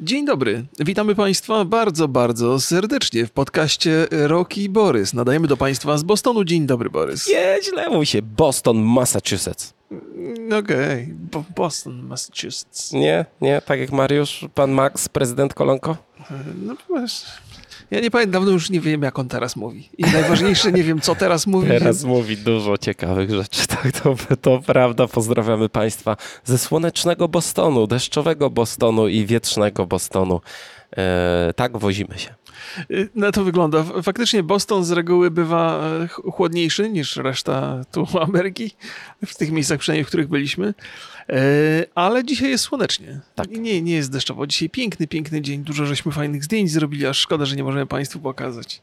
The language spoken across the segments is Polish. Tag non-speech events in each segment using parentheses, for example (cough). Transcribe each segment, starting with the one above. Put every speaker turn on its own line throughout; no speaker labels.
Dzień dobry. Witamy Państwa bardzo, bardzo serdecznie w podcaście Rocky Borys. Nadajemy do Państwa z Bostonu. Dzień dobry, Borys.
Nie, źle mu się. Boston, Massachusetts.
Okej, Bo- Boston, Massachusetts.
Nie, nie, tak jak Mariusz, pan Max, prezydent Kolonko?
No wiesz, ja nie pamiętam, dawno już nie wiem, jak on teraz mówi. I najważniejsze, nie wiem, co teraz mówi.
Teraz mówi dużo ciekawych rzeczy. Tak, to, to prawda. Pozdrawiamy Państwa ze słonecznego Bostonu, deszczowego Bostonu i wietrznego Bostonu. E, tak, wozimy się.
Y, Na to wygląda. Faktycznie Boston z reguły bywa e, ch- chłodniejszy niż reszta tu (laughs) Ameryki, w tych miejscach przynajmniej, w których byliśmy. E, Ale dzisiaj jest słonecznie.
Tak.
Nie, nie jest deszczowo. Dzisiaj piękny, piękny dzień. Dużo żeśmy fajnych zdjęć zrobili, aż szkoda, że nie możemy Państwu pokazać.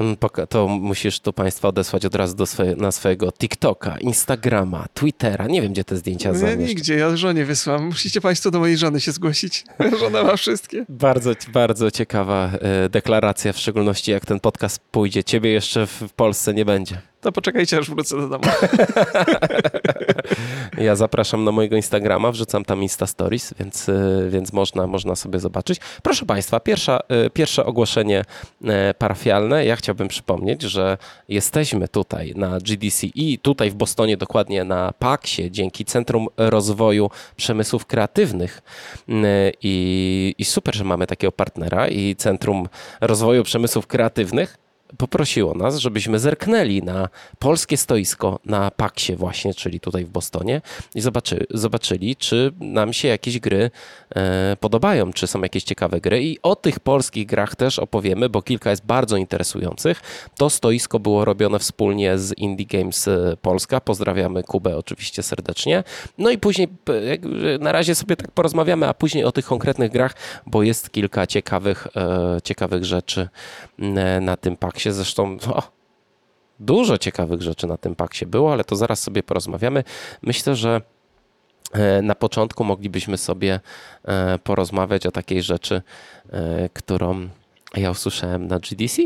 Mm, To musisz tu Państwa odesłać od razu do swoje, na swojego TikToka, Instagrama, Twittera. Nie wiem, gdzie te zdjęcia
Nie,
zamieszczać.
nigdzie, ja żonie wysłam. Musicie Państwo do mojej żony się zgłosić. (laughs) Żona ma wszystkie.
Bardzo, bardzo ciekawa e, deklaracja, w szczególności jak ten podcast pójdzie. Ciebie jeszcze w Polsce nie będzie.
To poczekajcie, aż wrócę do domu. (laughs)
Ja zapraszam na mojego Instagrama, wrzucam tam Insta Stories, więc, y, więc można, można sobie zobaczyć. Proszę Państwa, pierwsza, y, pierwsze ogłoszenie e, parafialne. Ja chciałbym przypomnieć, że jesteśmy tutaj na GDC i tutaj w Bostonie, dokładnie na PAX-ie, dzięki Centrum Rozwoju Przemysłów Kreatywnych. Y, I, I super, że mamy takiego partnera i Centrum Rozwoju Przemysłów Kreatywnych poprosiło nas, żebyśmy zerknęli na polskie stoisko na Paksie właśnie, czyli tutaj w Bostonie i zobaczy, zobaczyli, czy nam się jakieś gry e, podobają, czy są jakieś ciekawe gry i o tych polskich grach też opowiemy, bo kilka jest bardzo interesujących. To stoisko było robione wspólnie z Indie Games e, Polska. Pozdrawiamy Kubę oczywiście serdecznie. No i później na razie sobie tak porozmawiamy, a później o tych konkretnych grach, bo jest kilka ciekawych, e, ciekawych rzeczy e, na tym paksie. Zresztą o, dużo ciekawych rzeczy na tym paksie było, ale to zaraz sobie porozmawiamy. Myślę, że e, na początku moglibyśmy sobie e, porozmawiać o takiej rzeczy, e, którą ja usłyszałem na GDC.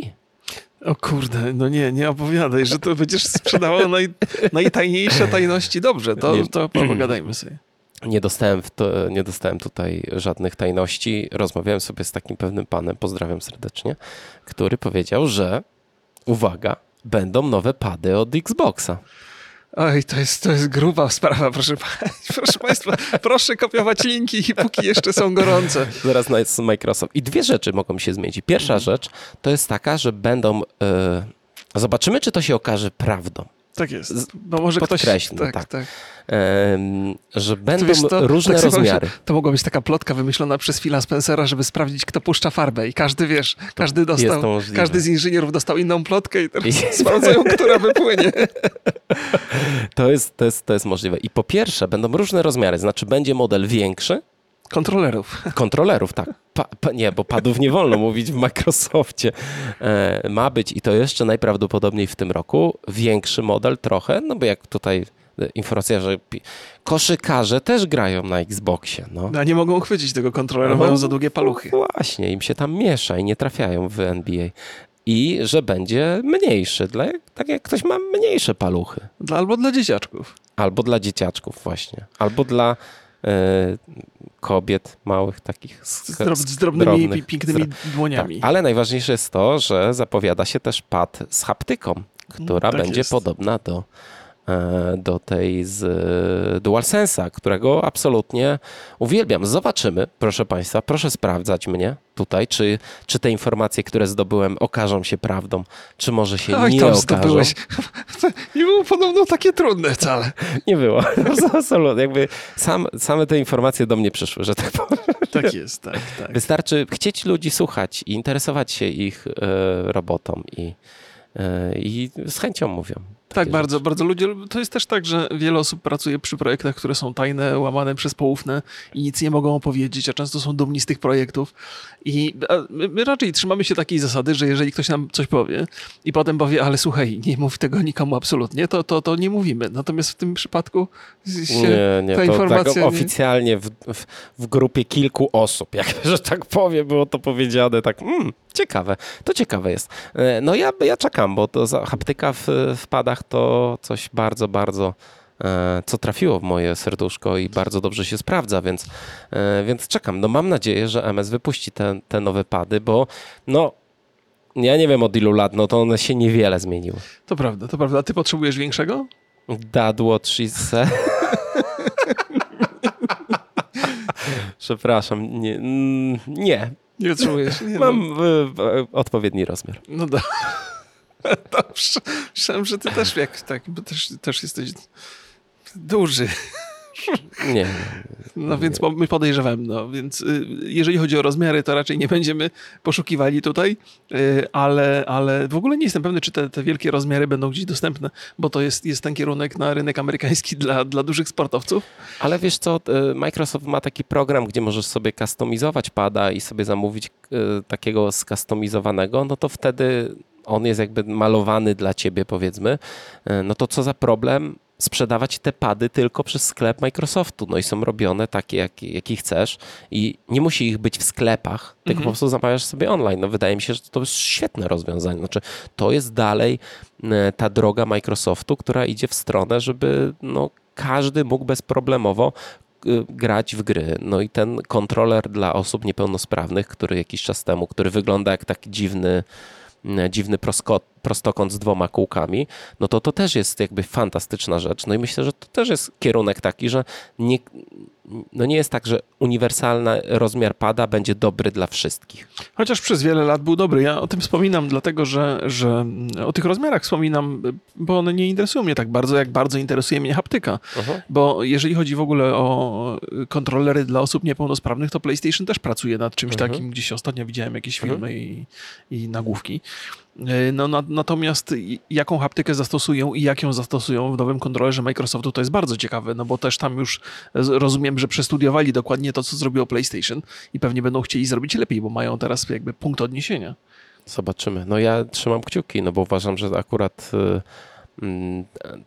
O kurde, no nie, nie opowiadaj, że to będziesz sprzedawał naj, najtajniejsze tajności. Dobrze, to, to pogadajmy sobie.
Nie dostałem, w to, nie dostałem tutaj żadnych tajności. Rozmawiałem sobie z takim pewnym panem, pozdrawiam serdecznie, który powiedział, że uwaga, będą nowe pady od Xboxa.
Oj, to jest, to jest gruba sprawa, proszę, (laughs) proszę Państwa. Proszę kopiować linki, póki jeszcze są gorące.
Zaraz na jest Microsoft. I dwie rzeczy mogą się zmienić. Pierwsza rzecz to jest taka, że będą. e, zobaczymy, czy to się okaże prawdą.
Tak jest. Bo może ktoś...
podkreślmy,
Tak,
tak.
tak.
Em, że będą
wiesz, to-
różne
tak
rozmiary.
pomyślałem, To mogła być taka plotka wymyślona przez Phila Spencera, żeby sprawdzić, kto puszcza farbę. I każdy, wiesz, każdy dostał, każdy z inżynierów dostał inną plotkę i teraz
I- (laughs)
sprawdzają, która wypłynie. (laughs)
To jest, to, jest, to jest możliwe. I po pierwsze, będą różne rozmiary. Znaczy, będzie model większy,
Kontrolerów. (laughs)
Kontrolerów, tak. Pa, pa, nie, bo padów nie wolno mówić w Microsoftie. E, ma być i to jeszcze najprawdopodobniej w tym roku większy model trochę, no bo jak tutaj e, informacja, że koszykarze też grają na Xboxie. No.
A nie mogą chwycić tego kontrolera,
No,
mają za długie paluchy.
No właśnie, im się tam miesza i nie trafiają w NBA. I że będzie mniejszy, dla, tak jak ktoś ma mniejsze paluchy.
Dla, albo dla dzieciaczków.
Albo dla dzieciaczków właśnie. Albo dla kobiet małych takich z,
Z, drob, z drobnymi,
drobnych,
pi- pięknymi dłoniami.
Tak, ale najważniejsze jest to, że zapowiada się też pad z haptyką, która
tak
będzie
jest.
podobna do, e, do tej z e, DualSense'a, którego absolutnie uwielbiam. Zobaczymy, proszę Państwa, proszę sprawdzać mnie tutaj, czy, czy te informacje, które zdobyłem, okażą się prawdą, czy może się
Oj,
nie
tam
okażą.
zdobyłeś. (laughs) Nie było podobno takie trudne wcale. (laughs)
Nie było. (laughs) Absolutnie. Jakby sam, same te informacje do mnie przyszły, że tak powiem.
Tak jest, tak, tak.
Wystarczy chcieć ludzi słuchać i interesować się ich e, robotą i, e, i z chęcią mówią.
Tak, bardzo,
rzeczy.
bardzo ludzie. To jest też tak, że wiele osób pracuje przy projektach, które są tajne, łamane przez poufne i nic nie mogą opowiedzieć, a często są dumni z tych projektów. I my, raczej trzymamy się takiej zasady, że jeżeli ktoś nam coś powie i potem powie, ale słuchaj, nie mów tego nikomu absolutnie, to, to, to nie mówimy. Natomiast w tym przypadku się
Nie, nie,
ta
to
informacja.
tak
nie-
oficjalnie w, w, w grupie kilku osób, jak, (laughs) że tak powiem, było to powiedziane tak, mm, ciekawe, to ciekawe jest. E, No ja, ja czekam, bo to za, haptyka w, w padach to coś bardzo, bardzo co trafiło w moje serduszko i bardzo dobrze się sprawdza, więc, e, więc czekam. No mam nadzieję, że MS wypuści te, te nowe pady, bo no ja nie wiem od ilu lat, no to one się niewiele zmieniły.
To prawda, to prawda. A ty potrzebujesz większego?
Dadło 3C. Przepraszam, nie. Nie,
Nie potrzebujesz. Nie,
mam
no,
e, e, odpowiedni rozmiar.
no do... (laughs) Dobrze. Myślałem, że ty też jak tak, bo też, też jesteś duży.
Nie, nie.
No więc my podejrzewam, no więc y, jeżeli chodzi o rozmiary, to raczej nie będziemy poszukiwali tutaj, y, ale, ale w ogóle nie jestem pewny, czy te, te wielkie rozmiary będą gdzieś dostępne, bo to jest, jest ten kierunek na rynek amerykański dla, dla dużych sportowców.
Ale wiesz co, e, Microsoft ma taki program, gdzie możesz sobie kustomizować pada i sobie zamówić takiego skustomizowanego, no to wtedy on jest jakby malowany dla ciebie, powiedzmy. No to co za problem sprzedawać te pady tylko przez sklep Microsoftu. No i są robione takie, jak, jakie chcesz i nie musi ich być w sklepach, tylko
Mhm.
po prostu zamawiasz sobie online. No wydaje mi się, że to jest świetne rozwiązanie. Znaczy, to jest dalej e, ta droga Microsoftu, która idzie w stronę, żeby no, każdy mógł bezproblemowo y, grać w gry. No i ten kontroler dla osób niepełnosprawnych, który jakiś czas temu, który wygląda jak taki dziwny, dziwny prosko, prostokąt z dwoma kółkami, no to to też jest jakby fantastyczna rzecz. No i myślę, że to też jest kierunek taki, że nie, no nie jest tak, że uniwersalny rozmiar pada będzie dobry dla wszystkich.
Chociaż przez wiele lat był dobry. Ja o tym wspominam, dlatego że, że o tych rozmiarach wspominam, bo one nie interesują mnie tak bardzo, jak bardzo interesuje mnie haptyka. Bo jeżeli chodzi w ogóle o kontrolery dla osób niepełnosprawnych, to PlayStation też pracuje nad czymś
Mhm.
takim. Gdzieś ostatnio widziałem jakieś
Mhm.
filmy i, i nagłówki. Y, No, na, natomiast jaką haptykę zastosują i jak ją zastosują w nowym kontrolerze Microsoftu, to jest bardzo ciekawe, no bo też tam już rozumiem, że przestudiowali dokładnie to, co zrobiło PlayStation i pewnie będą chcieli zrobić lepiej, bo mają teraz jakby punkt odniesienia.
Zobaczymy. No ja trzymam kciuki, no bo uważam, że akurat y, mm, t-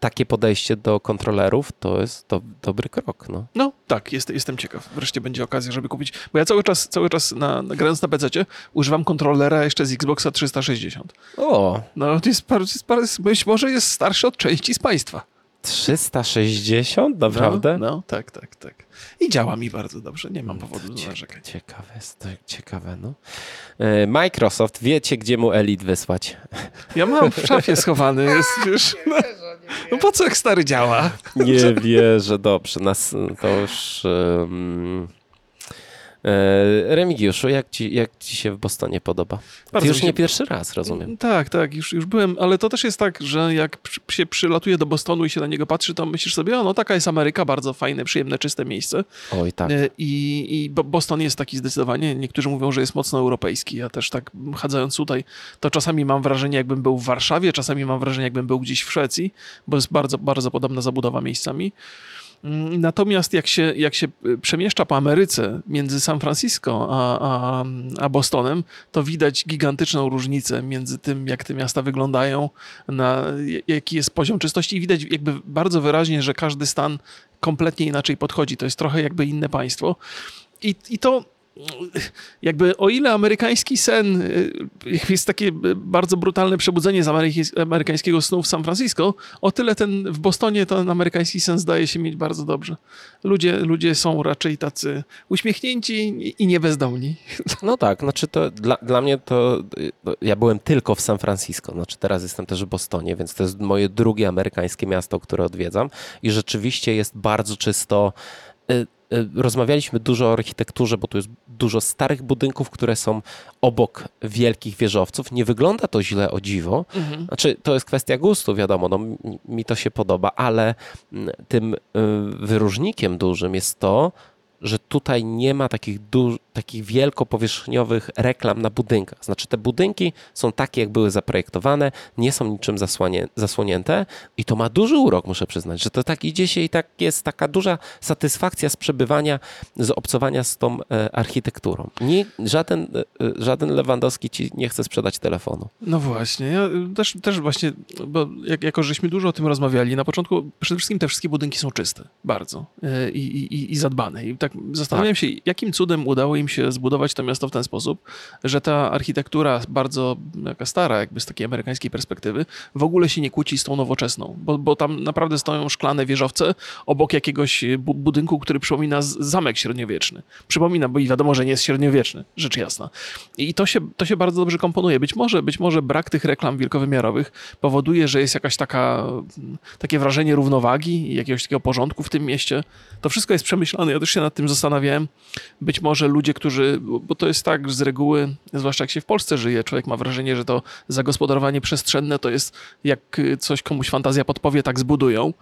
takie podejście do kontrolerów to jest do, dobry krok. No.
No tak, jest, jestem ciekaw. Wreszcie będzie okazja, żeby kupić. Bo ja cały czas, cały czas na, na, grając na PC używam kontrolera jeszcze z Xboxa 360.
O,
No to jest, jest, par- być może jest starszy od części z państwa.
360? Naprawdę?
No, no tak, tak, tak. I działa mi bardzo dobrze, nie mam powodu do narzekań.
Ciekawe jest, ciekawe, no. E, Microsoft, wiecie, gdzie mu Elite wysłać?
Ja mam w szafie schowany, jest, wiesz, no, no po co jak stary działa?
Nie wierzę, dobrze, nas to już... Um, Remigiuszu, jak ci, jak ci się w Bostonie podoba?
Bardzo
Ty już
się-
nie pierwszy raz, rozumiem.
Tak, tak, już, już byłem, ale to też jest tak, że jak się przylatuje do Bostonu i się na niego patrzy, to myślisz sobie, o no taka jest Ameryka, bardzo fajne, przyjemne, czyste miejsce.
Oj, tak.
E, I, I Bo- Boston jest taki zdecydowanie, niektórzy mówią, że jest mocno europejski. Ja też tak chadzając tutaj, to czasami mam wrażenie, jakbym był w Warszawie, czasami mam wrażenie, jakbym był gdzieś w Szwecji, bo jest bardzo, bardzo podobna zabudowa miejscami. Mm, Natomiast jak się, jak się y, przemieszcza po Ameryce między San Francisco a, a, a Bostonem, to widać gigantyczną różnicę między tym, jak te miasta wyglądają, na jaki jest poziom czystości i widać jakby bardzo wyraźnie, że każdy stan kompletnie inaczej podchodzi. To jest trochę jakby inne państwo. I, i to jakby o ile amerykański sen y, jest takie y, bardzo brutalne przebudzenie z amerykańskiego snu w San Francisco, o tyle ten w Bostonie ten amerykański sen zdaje się mieć bardzo dobrze. Ludzie, ludzie są raczej tacy uśmiechnięci i- i niebezdomni. (laughs)
No tak, znaczy to dla, dla mnie to y, ja byłem tylko w San Francisco, znaczy teraz jestem też w Bostonie, więc to jest moje drugie amerykańskie miasto, które odwiedzam i rzeczywiście jest bardzo czysto. Y, Rozmawialiśmy dużo o architekturze, bo tu jest dużo starych budynków, które są obok wielkich wieżowców. Nie wygląda to źle o dziwo. Znaczy, to jest kwestia gustu, wiadomo, no, mi- mi to się podoba, ale mm, tym y, wyróżnikiem dużym jest to, że tutaj nie ma takich, du- takich wielkopowierzchniowych reklam na budynkach. Znaczy te budynki są takie, jak były zaprojektowane, nie są niczym zasłanie, zasłonięte i to ma duży urok, muszę przyznać, że to tak idzie się i tak jest taka duża satysfakcja z przebywania, z obcowania z tą e, architekturą. Nie, żaden, e, e, żaden Lewandowski ci nie chce sprzedać telefonu.
No właśnie, ja y, też, też właśnie, bo jak, jako żeśmy dużo o tym rozmawiali, na początku przede wszystkim te wszystkie budynki są czyste, bardzo y, i, i, i zadbane. I tak zastanawiam się, jakim cudem udało im się zbudować to miasto w ten sposób, że ta architektura bardzo jaka stara, jakby z takiej amerykańskiej perspektywy, w ogóle się nie kłóci z tą nowoczesną, bo, bo tam naprawdę stoją szklane wieżowce obok jakiegoś bu budynku, który przypomina zamek średniowieczny. Przypomina, bo i wiadomo, że nie jest średniowieczny, rzecz jasna. I to się, to się bardzo dobrze komponuje. Być może, być może brak tych reklam wielkowymiarowych powoduje, że jest jakaś taka, takie wrażenie równowagi i jakiegoś takiego porządku w tym mieście. To wszystko jest przemyślane. Ja też się nad tym zastanawiałem. Być może ludzie, którzy, bo to jest tak z reguły, zwłaszcza jak się w Polsce żyje, człowiek ma wrażenie, że to zagospodarowanie przestrzenne to jest jak coś komuś fantazja podpowie, tak zbudują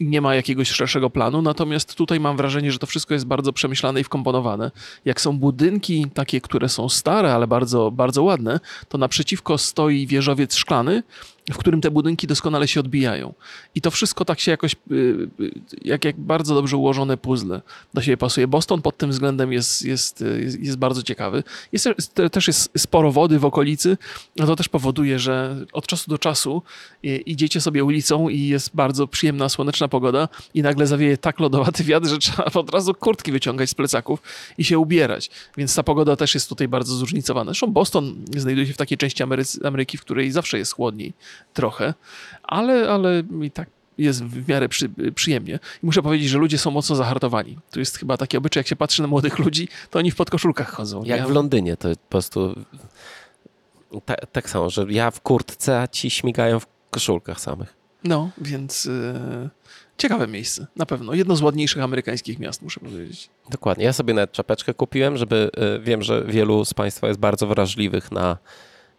nie ma jakiegoś szerszego planu. Natomiast tutaj mam wrażenie, że to wszystko jest bardzo przemyślane i wkomponowane. Jak są budynki takie, które są stare, ale bardzo, bardzo ładne, to naprzeciwko stoi wieżowiec szklany, w którym te budynki doskonale się odbijają. I to wszystko tak się jakoś, y, y, jak, jak bardzo dobrze ułożone puzzle do siebie pasuje. Boston pod tym względem jest, jest, jest, jest bardzo ciekawy. Jest, też jest sporo wody w okolicy, no to też powoduje, że od czasu do czasu idziecie sobie ulicą i jest bardzo przyjemna, słoneczna pogoda i nagle zawieje tak lodowaty wiatr, że trzeba od razu kurtki wyciągać z plecaków i się ubierać. Więc ta pogoda też jest tutaj bardzo zróżnicowana. Zresztą Boston znajduje się w takiej części Ameryki, Ameryki w której zawsze jest chłodniej trochę, ale, ale i tak jest w miarę przy, przyjemnie. I muszę powiedzieć, że ludzie są mocno zahartowani. To jest chyba taki obyczaj, jak się patrzy na młodych ludzi, to oni w podkoszulkach chodzą.
Jak ja... w Londynie, to po prostu ta, tak samo, że ja w kurtce, a ci śmigają w koszulkach samych.
No, więc e, ciekawe miejsce, na pewno. Jedno z ładniejszych amerykańskich miast, muszę powiedzieć.
Dokładnie. Ja sobie nawet czapeczkę kupiłem, żeby, e, wiem, że wielu z Państwa jest bardzo wrażliwych na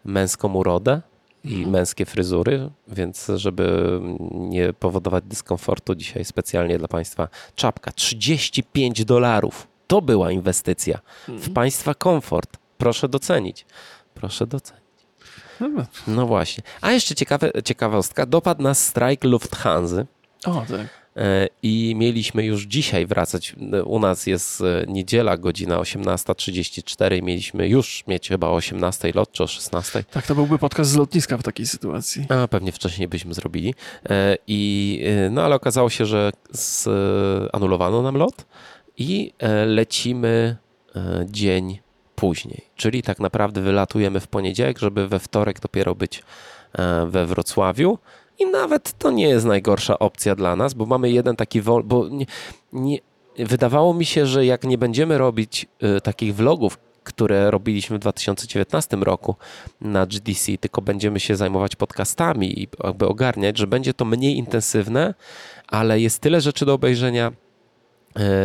męską urodę i mhm. męskie fryzury, więc żeby nie powodować dyskomfortu, dzisiaj specjalnie dla Państwa czapka 35 dolarów. To była inwestycja w mhm. Państwa komfort. Proszę docenić. Proszę docenić. No właśnie. A jeszcze ciekawe, ciekawostka. Dopadł nas strajk Lufthansa.
O, tak.
E, i mieliśmy już dzisiaj wracać. U nas jest e, niedziela, godzina 18.34 mieliśmy już mieć chyba o 18 lot, czy o 16.
Tak, to byłby podcast z lotniska w takiej sytuacji.
A, pewnie wcześniej byśmy zrobili. E, I, no ale okazało się, że anulowano nam lot i lecimy dzień później. Czyli tak naprawdę wylatujemy w poniedziałek, żeby we wtorek dopiero być we Wrocławiu. I nawet to nie jest najgorsza opcja dla nas, bo mamy jeden taki wol, bo nie, nie, wydawało mi się, że jak nie będziemy robić y, takich vlogów, które robiliśmy w 2019 roku na GDC, tylko będziemy się zajmować podcastami i jakby ogarniać, że będzie to mniej intensywne, ale jest tyle rzeczy do obejrzenia E,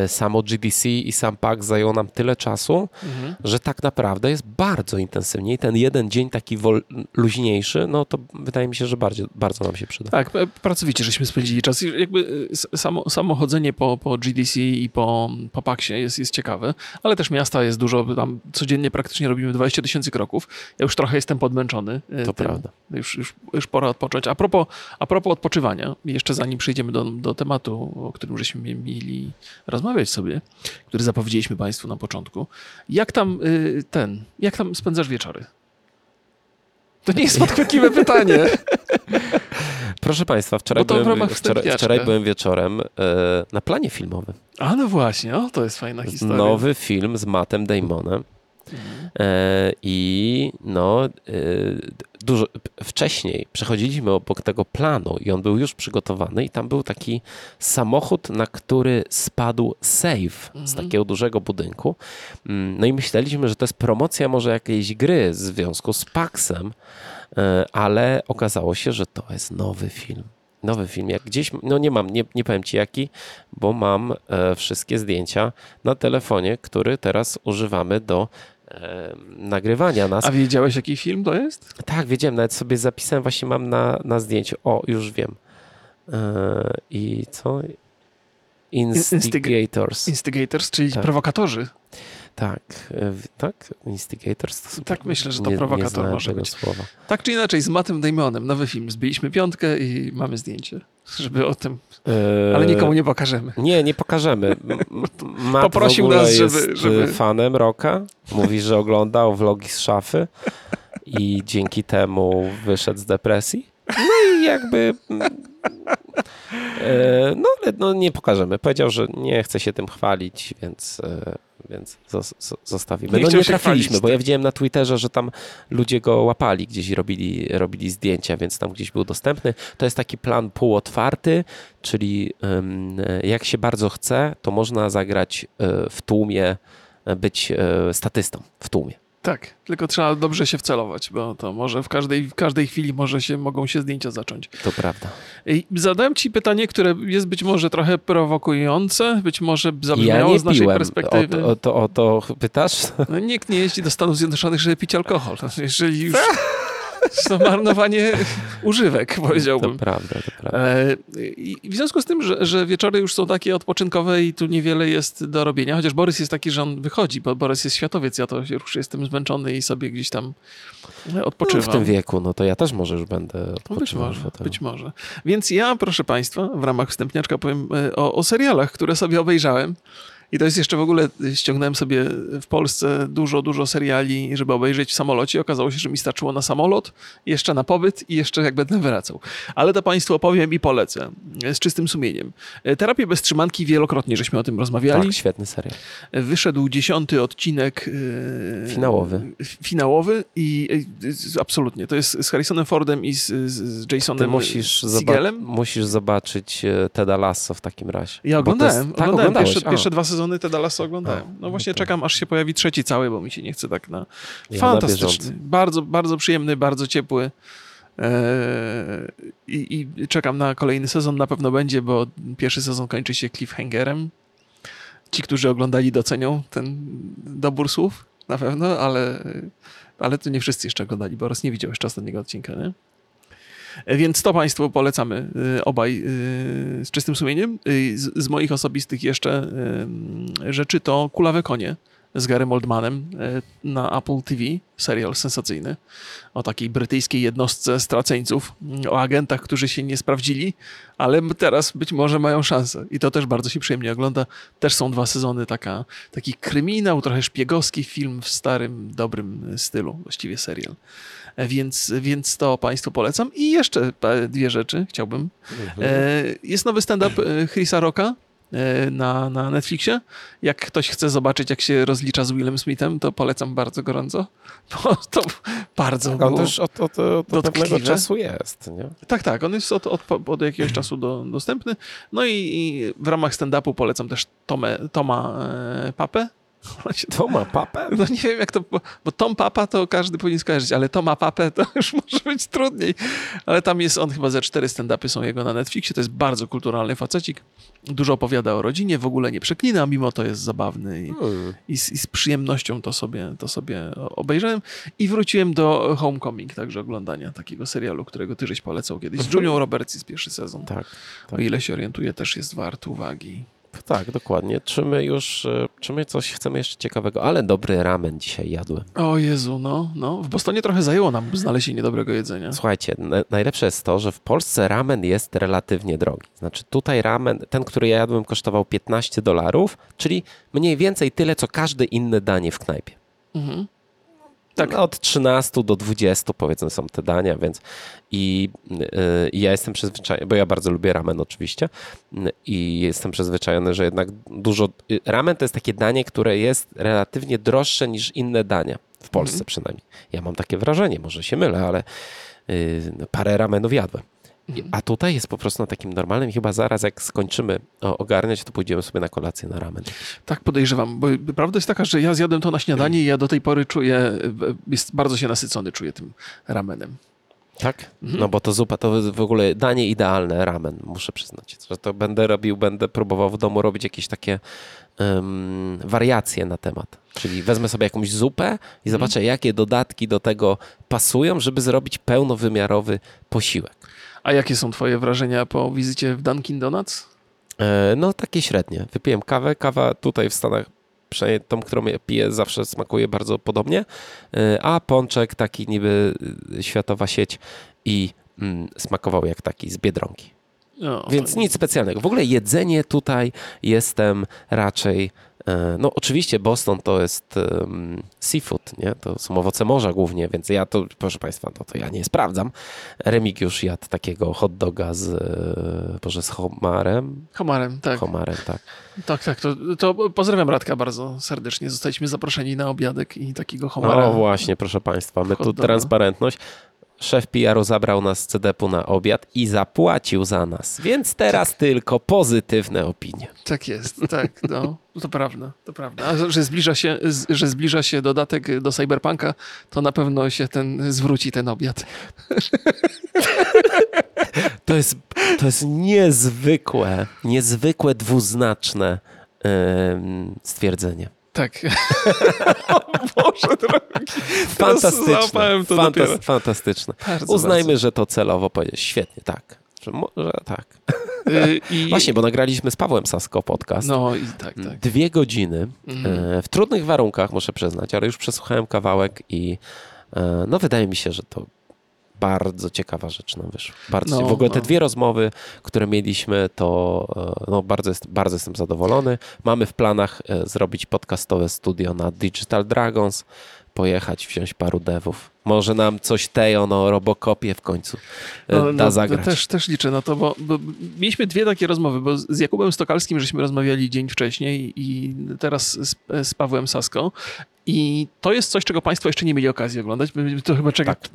samo GDC i sam PAK zajął nam tyle czasu, mhm. że tak naprawdę jest bardzo intensywnie i ten jeden dzień taki wol, luźniejszy, no to wydaje mi się, że bardziej, bardzo nam się przyda.
Tak, pracowicie, żeśmy spędzili czas. Jakby e, samo, samo chodzenie po, po GDC i po, po PAKsie jest, jest ciekawe, ale też miasta jest dużo, tam codziennie praktycznie robimy 20 tysięcy kroków. Ja już trochę jestem podmęczony.
E, to tym. prawda.
Już, już, już pora odpocząć. A propos, a propos odpoczywania, jeszcze zanim przejdziemy do, do tematu, o którym żeśmy mieli rozmawiać sobie, który zapowiedzieliśmy Państwu na początku. Jak tam y, ten, jak tam spędzasz wieczory? To nie jest (laughs) podchwytliwe pytanie.
Proszę Państwa, wczoraj, byłem, wczoraj, wczoraj byłem wieczorem e, na planie filmowym.
A no właśnie, o, to jest fajna historia.
Nowy film z Mattem Damonem. E, I no, e, dużo wcześniej przechodziliśmy obok tego planu i on był już przygotowany i tam był taki samochód, na który spadł save z mhm. takiego dużego budynku. Mm, no i myśleliśmy, że to jest promocja może jakiejś gry w związku z Paxem, e, ale okazało się, że to jest nowy film nowy film. Jak gdzieś, no nie mam, nie, nie powiem ci jaki, bo mam e, wszystkie zdjęcia na telefonie, który teraz używamy do nagrywania nas.
A wiedziałeś, jaki film to jest?
Tak, wiedziałem, nawet sobie zapisałem, właśnie mam na, na zdjęciu. O, już wiem. E, I co? Instigators.
Instigators, czyli tak. prowokatorzy.
Tak, e, tak, Instigators. To
tak myślę, że to nie, prowokator
nie
może być.
Słowa.
Tak czy inaczej, z Mattem Damonem, nowy film. Zbiliśmy piątkę i mamy zdjęcie, żeby o tym, eee, ale nikomu nie pokażemy.
Nie, nie pokażemy. Matt Poprosił nas, żeby, żeby... fanem Roka. Mówi, że oglądał vlogi z szafy i dzięki temu wyszedł z depresji. No i jakby... E, no, no nie pokażemy. Powiedział, że nie chce się tym chwalić, więc e, więc zos- zo- zostawimy.
Nie
No nie trafiliśmy, bo ja
tak.
widziałem na Twitterze, że tam ludzie go łapali gdzieś i robili, robili zdjęcia, więc tam gdzieś był dostępny. To jest taki plan półotwarty, czyli jak się bardzo chce, to można zagrać e, w tłumie, e, być e, statystą w tłumie.
Tak, tylko trzeba dobrze się wcelować, bo to może w każdej, w każdej chwili może się, mogą się zdjęcia zacząć.
To prawda.
Zadałem ci pytanie, które jest być może trochę prowokujące, być może
Ja
zabrzmiało
nie
z naszej
piłem. O,
perspektywy.
to- o, to, o to pytasz?
No, nikt nie jeździ do Stanów Zjednoczonych, żeby pić alkohol. (laughs) Jeżeli już (laughs) (laughs) to marnowanie używek,
To
powiedziałbym.
prawda, to prawda.
E, I w związku z tym, że, że wieczory już są takie odpoczynkowe i tu niewiele jest do robienia, chociaż Borys jest taki, że on wychodzi, bo Borys jest światowiec, ja to już jestem zmęczony i sobie gdzieś tam e,
No,
odpoczywam.
w tym wieku, no to ja też może już będę
No, Być
odpoczywał
może,
w fotelu.
być może. Więc ja, proszę Państwa, w ramach wstępniaczka powiem e, o, o serialach, które sobie obejrzałem. I to jest jeszcze w ogóle, e, ściągnąłem sobie w Polsce dużo, dużo seriali, żeby obejrzeć w samolocie. Okazało się, że mi starczyło na samolot, jeszcze na pobyt i jeszcze jak będę wracał. Ale to Państwu opowiem i polecę e, z czystym sumieniem. E, Terapię bez trzymanki wielokrotnie żeśmy o tym rozmawiali.
Tak, świetny serial.
Wyszedł dziesiąty odcinek. e,
Finałowy.
Finałowy i e, absolutnie. To jest z Harrisonem Fordem i z, z, Jasonem
Ty musisz, zoba- musisz zobaczyć e, Teda Lasso w takim razie.
Ja
to jest-
oglądałem,
tak,
oglądałem pierwsze, pierwsze dwa sezony Teda Lasso oglądałem.
A,
No właśnie czekam, aż się pojawi trzeci cały, bo mi się nie chce tak na...
Ja
Fantastyczny. bardzo, bardzo przyjemny, bardzo ciepły. Eee, i, I czekam na kolejny sezon, na pewno będzie, bo pierwszy sezon kończy się cliffhangerem. Ci, którzy oglądali, docenią ten dobór słów, na pewno, ale, ale to nie wszyscy jeszcze oglądali, bo raz nie widział jeszcze ostatniego odcinka, nie? Więc to Państwu polecamy y, obaj y, z czystym sumieniem. Y, Z, z moich osobistych jeszcze rzeczy to Kulawe Konie z Garym Oldmanem na Apple TV, serial sensacyjny o takiej brytyjskiej jednostce straceńców, y, o agentach, którzy się nie sprawdzili, ale teraz być może mają szansę. I to też bardzo się przyjemnie ogląda. Też są dwa sezony, taka, taki kryminał, trochę szpiegowski film w starym, dobrym stylu, właściwie serial. Więc, więc to Państwu polecam. I jeszcze dwie rzeczy chciałbym.
Mhm.
E, Jest nowy stand-up e, Chrisa Rocka e, na, na Netflixie. Jak ktoś chce zobaczyć, jak się rozlicza z Willem Smithem, to polecam bardzo gorąco, bo to bardzo
On
było...
też od, od, od
dotkliwe.
pewnego czasu jest, nie?
Tak, tak, on jest od, od, od jakiegoś czasu do, dostępny. No i, i w ramach stand-upu polecam też Tomę, Toma e, Papę. (laughs) On się-
To ma papę?
No nie wiem jak to, bo, bo Tom Papa to każdy powinien skojarzyć, ale Toma Papę to (laughs) już może być trudniej. Ale tam jest on chyba ze cztery stand-upy są jego na Netflixie, to jest bardzo kulturalny facecik. Dużo opowiada o rodzinie, w ogóle nie przeklina, mimo to jest zabawny i,
Hmm.
i, z, i z przyjemnością to sobie, to sobie obejrzałem. I wróciłem do Homecoming, także oglądania takiego serialu, którego ty żeś polecał kiedyś. Z (laughs) Julią Roberts jest pierwszy sezon.
Tak, tak.
O ile się orientuję, też jest wart uwagi.
Tak, dokładnie. Czy my już, e, czy my coś chcemy jeszcze ciekawego? Ale dobry ramen dzisiaj jadłem.
O Jezu, no, no. W Bostonie trochę zajęło nam znalezienie dobrego jedzenia.
Słuchajcie, na- najlepsze jest to, że w Polsce ramen jest relatywnie drogi. Znaczy tutaj ramen, ten, który ja jadłem, kosztował 15 dolarów, czyli mniej więcej tyle, co każde inne danie w knajpie.
Mhm. Tak.
No, od 13 do 20 powiedzmy są te dania, więc i yy, ja jestem przyzwyczajony, bo ja bardzo lubię ramen oczywiście yy, i jestem przyzwyczajony, że jednak dużo, yy, ramen to jest takie danie, które jest relatywnie droższe niż inne dania, w Polsce
Mhm.
przynajmniej. Ja mam takie wrażenie, może się mylę, ale yy, parę ramenów jadłem.
Mhm.
A tutaj jest po prostu na takim normalnym, i chyba zaraz jak skończymy ogarniać, to pójdziemy sobie na kolację na ramen.
Tak podejrzewam, bo prawda jest taka, że ja zjadłem to na śniadanie i ja do tej pory czuję, e, jest bardzo się nasycony czuję tym ramenem.
Tak?
Mhm.
No bo to zupa to w ogóle danie idealne, ramen, muszę przyznać. Że to będę robił, będę próbował w domu robić jakieś takie em, wariacje na temat. Czyli wezmę sobie jakąś zupę
Mhm.
i zobaczę, jakie dodatki do tego pasują, żeby zrobić pełnowymiarowy posiłek.
A jakie są twoje wrażenia po wizycie w Dunkin Donuts?
E, No takie średnie. Wypiłem kawę. Kawa tutaj w Stanach, przynajmniej tą, którą ja piję, zawsze smakuje bardzo podobnie. E, A pączek taki niby y, światowa sieć i mm, smakował jak taki z Biedronki.
No,
Więc
to-
nic specjalnego. W ogóle jedzenie tutaj jestem raczej E, no oczywiście Boston to jest um, seafood, nie? To są owoce morza głównie, więc ja to, proszę Państwa, no to ja nie sprawdzam. Remigiusz jadł takiego hot doga z, e, Boże, z homarem.
Homarem, tak.
Homarem, tak.
Tak, tak. To, to pozdrawiam Radka bardzo serdecznie. Zostaliśmy zaproszeni na obiadek i takiego homara.
No właśnie, proszę Państwa, my tu transparentność szef PR-u zabrał nas z CDP-u na obiad i zapłacił za nas. Więc teraz tak. tylko pozytywne opinie.
Tak jest, tak. No, to prawda, to prawda. A że zbliża, się, że zbliża się dodatek do Cyberpunka, to na pewno się ten zwróci ten obiad. (laughs)
To jest, to jest niezwykłe, niezwykłe dwuznaczne stwierdzenie.
Tak. (laughs) o Boże drogi.
Fantastyczne. To Fantas fantastyczne. Bardzo, Uznajmy, bardzo. że to celowo powiedzieć. Świetnie, tak. Że może tak. Y, I... (laughs) Właśnie, bo nagraliśmy z Pawłem Sasko podcast.
No i tak, tak.
Dwie godziny. Mm. W trudnych warunkach, muszę przyznać, ale już przesłuchałem kawałek i e, no wydaje mi się, że to bardzo ciekawa rzecz nam wyszła. Bardzo, no, w ogóle te no. dwie rozmowy, które mieliśmy, to e, no, bardzo, jest, bardzo jestem zadowolony. Mamy w planach e, zrobić podcastowe studio na Digital Dragons, pojechać, wziąć paru devów. Może nam coś Tejo, no Robocopie w końcu e, no, da no, zagrać.
Też, też liczę na to, bo, bo, mieliśmy dwie takie rozmowy, bo z Jakubem Stokalskim żeśmy rozmawiali dzień wcześniej i teraz z, z Pawłem Saską i to jest coś, czego Państwo jeszcze nie mieli okazji oglądać. To chyba czeka, tak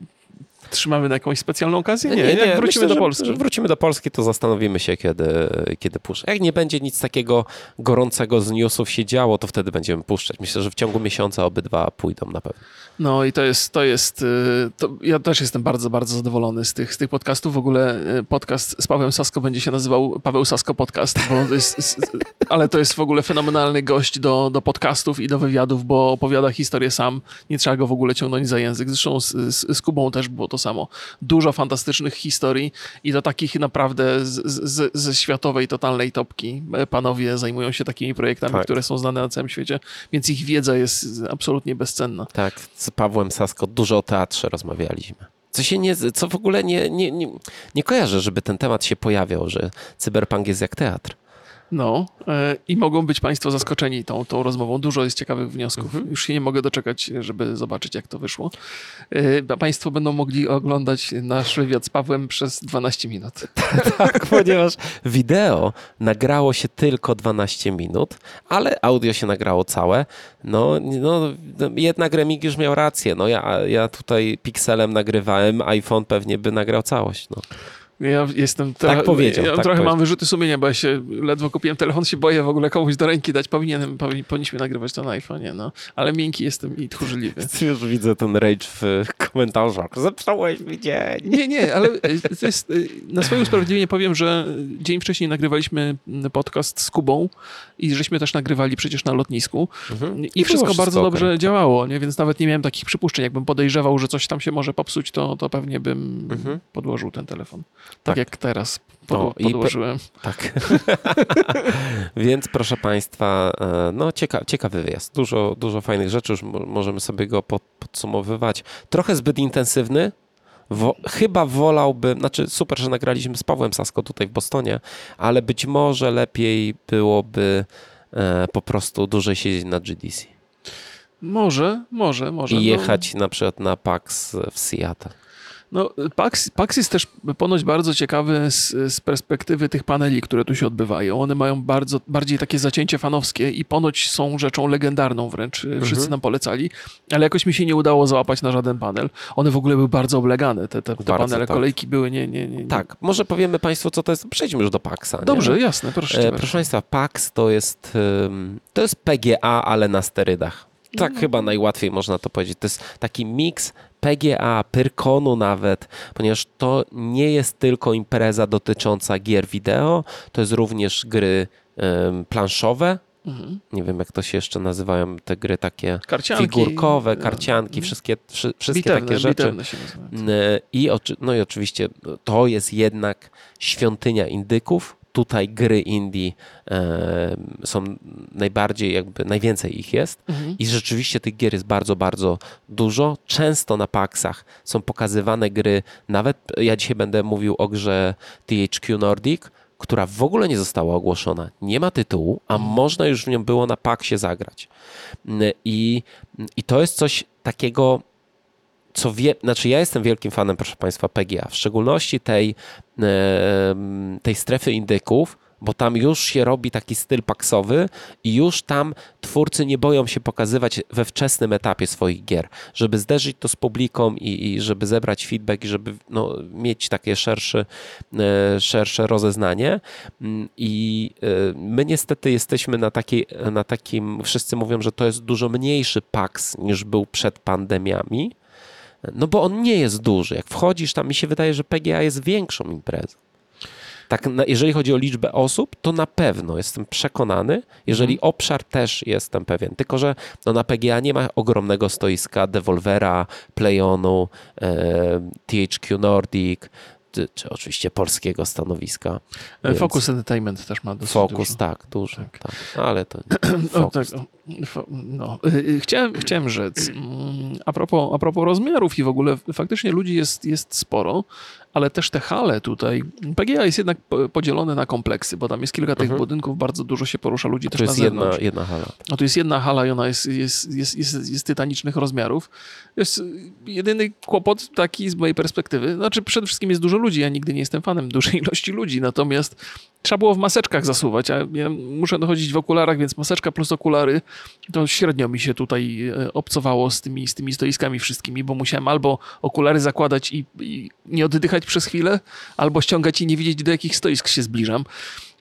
trzymamy na jakąś specjalną okazję? Nie, nie, nie. Jak wrócimy Myślę, do Polski.
wrócimy do Polski, to zastanowimy się, kiedy, kiedy puszczę. Jak nie będzie nic takiego gorącego z newsów się działo, to wtedy będziemy puszczać. Myślę, że w ciągu miesiąca obydwa pójdą na pewno.
No i to jest, to jest, y, to ja też jestem bardzo, bardzo zadowolony z tych, z tych podcastów. W ogóle y, podcast z Pawłem Sasko będzie się nazywał Paweł Sasko Podcast, bo to jest, ale to jest w ogóle fenomenalny gość do, do podcastów i do wywiadów, bo opowiada historię sam. Nie trzeba go w ogóle ciągnąć za język. Zresztą z, z, z Kubą też było to samo. Dużo fantastycznych historii i do takich naprawdę ze światowej, totalnej topki. Panowie zajmują się takimi projektami, tak. które są znane na całym świecie, więc ich wiedza jest absolutnie bezcenna.
Tak, z Pawłem Sasko dużo o teatrze rozmawialiśmy. Co się nie, co w ogóle nie, nie, nie, nie kojarzę, żeby ten temat się pojawiał, że cyberpunk jest jak teatr.
No e, i mogą być Państwo zaskoczeni tą, tą rozmową. Dużo jest ciekawych wniosków. Mhm. Już się nie mogę doczekać, żeby zobaczyć, jak to wyszło. E, państwo będą mogli oglądać nasz wywiad z Pawłem przez 12 minut. (laughs)
tak, ponieważ wideo nagrało się tylko 12 minut, ale audio się nagrało całe. No, no jednak Remigiusz miał rację. No ja, ja tutaj pikselem nagrywałem, iPhone pewnie by nagrał całość. No.
Ja jestem
tak tak powiedział.
Ja
tak
trochę powiedział. mam wyrzuty sumienia, bo ja się ledwo kupiłem telefon, się boję w ogóle komuś do ręki dać. Powinienem, powinniśmy nagrywać to na iPhone'ie, no. Ale miękki jestem i tchórzliwy. (laughs)
Już widzę ten rage w komentarzach. Zepsułeś mi dzień.
Nie, nie, ale to jest, na swoje usprawiedliwienie powiem, że dzień wcześniej nagrywaliśmy podcast z Kubą i żeśmy też nagrywali przecież na lotnisku mhm. i wszystko, wszystko bardzo okay. dobrze działało, nie? więc nawet nie miałem takich przypuszczeń. Jakbym podejrzewał, że coś tam się może popsuć, to, to pewnie bym mhm. podłożył ten telefon. Tak, tak. jak teraz pod, podłożyłem.
tak. (laughs) Więc proszę Państwa, e, no cieka ciekawy wyjazd. Dużo, dużo fajnych rzeczy, już możemy sobie go pod, podsumowywać. Trochę zbyt intensywny, Wo chyba wolałbym, znaczy super, że nagraliśmy z Pawłem Sasko tutaj w Bostonie, ale być może lepiej byłoby e, po prostu dłużej siedzieć na GDC.
Może, może, może.
I no. jechać no. na przykład na PAX w Seattle.
No, PAX, PAX jest też ponoć bardzo ciekawy z, z, perspektywy tych paneli, które tu się odbywają. One mają bardzo, bardziej takie zacięcie fanowskie i ponoć są rzeczą legendarną wręcz. Mhm. Wszyscy nam polecali, ale jakoś mi się nie udało załapać na żaden panel. One w ogóle były bardzo oblegane, te, te, te bardzo, panele, tak. kolejki były nie, nie, nie, nie,
Tak, może powiemy Państwu, co to jest. Przejdźmy już do PAXa.
Dobrze, jasne, proszę.
E, proszę Państwa, PAX to jest, to jest PGA, ale na sterydach. Tak no. chyba najłatwiej można to powiedzieć. To jest taki miks PGA, Pyrkonu nawet, ponieważ to nie jest tylko impreza dotycząca gier wideo, to jest również gry planszowe, Mhm. Nie wiem, jak to się jeszcze nazywają, te gry takie karcianki, figurkowe, karcianki, wszystkie, wszystkie bitewne, takie rzeczy. I, no i oczywiście to jest jednak świątynia indyków, tutaj gry indie e, są najbardziej, jakby najwięcej ich jest mhm. i rzeczywiście tych gier jest bardzo, bardzo dużo. Często na PAXach są pokazywane gry, nawet ja dzisiaj będę mówił o grze THQ Nordic, która w ogóle nie została ogłoszona, nie ma tytułu, a można już w nią było na paksie zagrać. I, i to jest coś takiego, co wie, znaczy ja jestem wielkim fanem, proszę Państwa, PGA, w szczególności tej, em, tej strefy indyków, bo tam już się robi taki styl paksowy i już tam twórcy nie boją się pokazywać we wczesnym etapie swoich gier, żeby zderzyć to z publiką i, i żeby zebrać feedback i żeby no, mieć takie szersze, e, szersze rozeznanie. Mm, I e, my niestety jesteśmy na, takiej, na takim, wszyscy mówią, że to jest dużo mniejszy paks niż był przed pandemiami. No bo on nie jest duży. Jak wchodzisz tam, mi się wydaje, że PGA jest większą imprezą. Tak, jeżeli chodzi o liczbę osób, to na pewno jestem przekonany. Jeżeli
Mhm.
obszar też jestem pewien. Tylko, że no, na PGA nie ma ogromnego stoiska Devolvera, Playonu, e, THQ Nordic, czy, czy oczywiście polskiego stanowiska.
E,
Więc-
Focus Entertainment też ma dosyć
Focus,
dużo.
tak, duży.
Tak.
Tak. Ale to (clears throat)
O,
Focus.
tak, o, fo- no. Y, y, Chciałem, chciałem rzec, mm, a propos, a propos rozmiarów i w ogóle faktycznie ludzi jest, jest sporo, ale też te hale tutaj, PGA jest jednak po- podzielone na kompleksy, bo tam jest kilka tych
Mhm.
budynków, bardzo dużo się porusza ludzi też
to
na
jest jedna, jedna hala.
No tu jest jedna hala i ona jest, jest, jest, jest, jest tytanicznych rozmiarów. Jest y, jedyny kłopot taki z mojej perspektywy. Znaczy przede wszystkim jest dużo ludzi. Ja nigdy nie jestem fanem (laughs) dużej ilości ludzi, natomiast trzeba było w maseczkach zasuwać, a ja muszę dochodzić w okularach, więc maseczka plus okulary to średnio mi się tutaj e, obcowało z tymi, z tymi stoiskami wszystkimi, bo musiałem albo okulary zakładać i, i nie oddychać przez chwilę, albo ściągać i nie widzieć do jakich stoisk się zbliżam.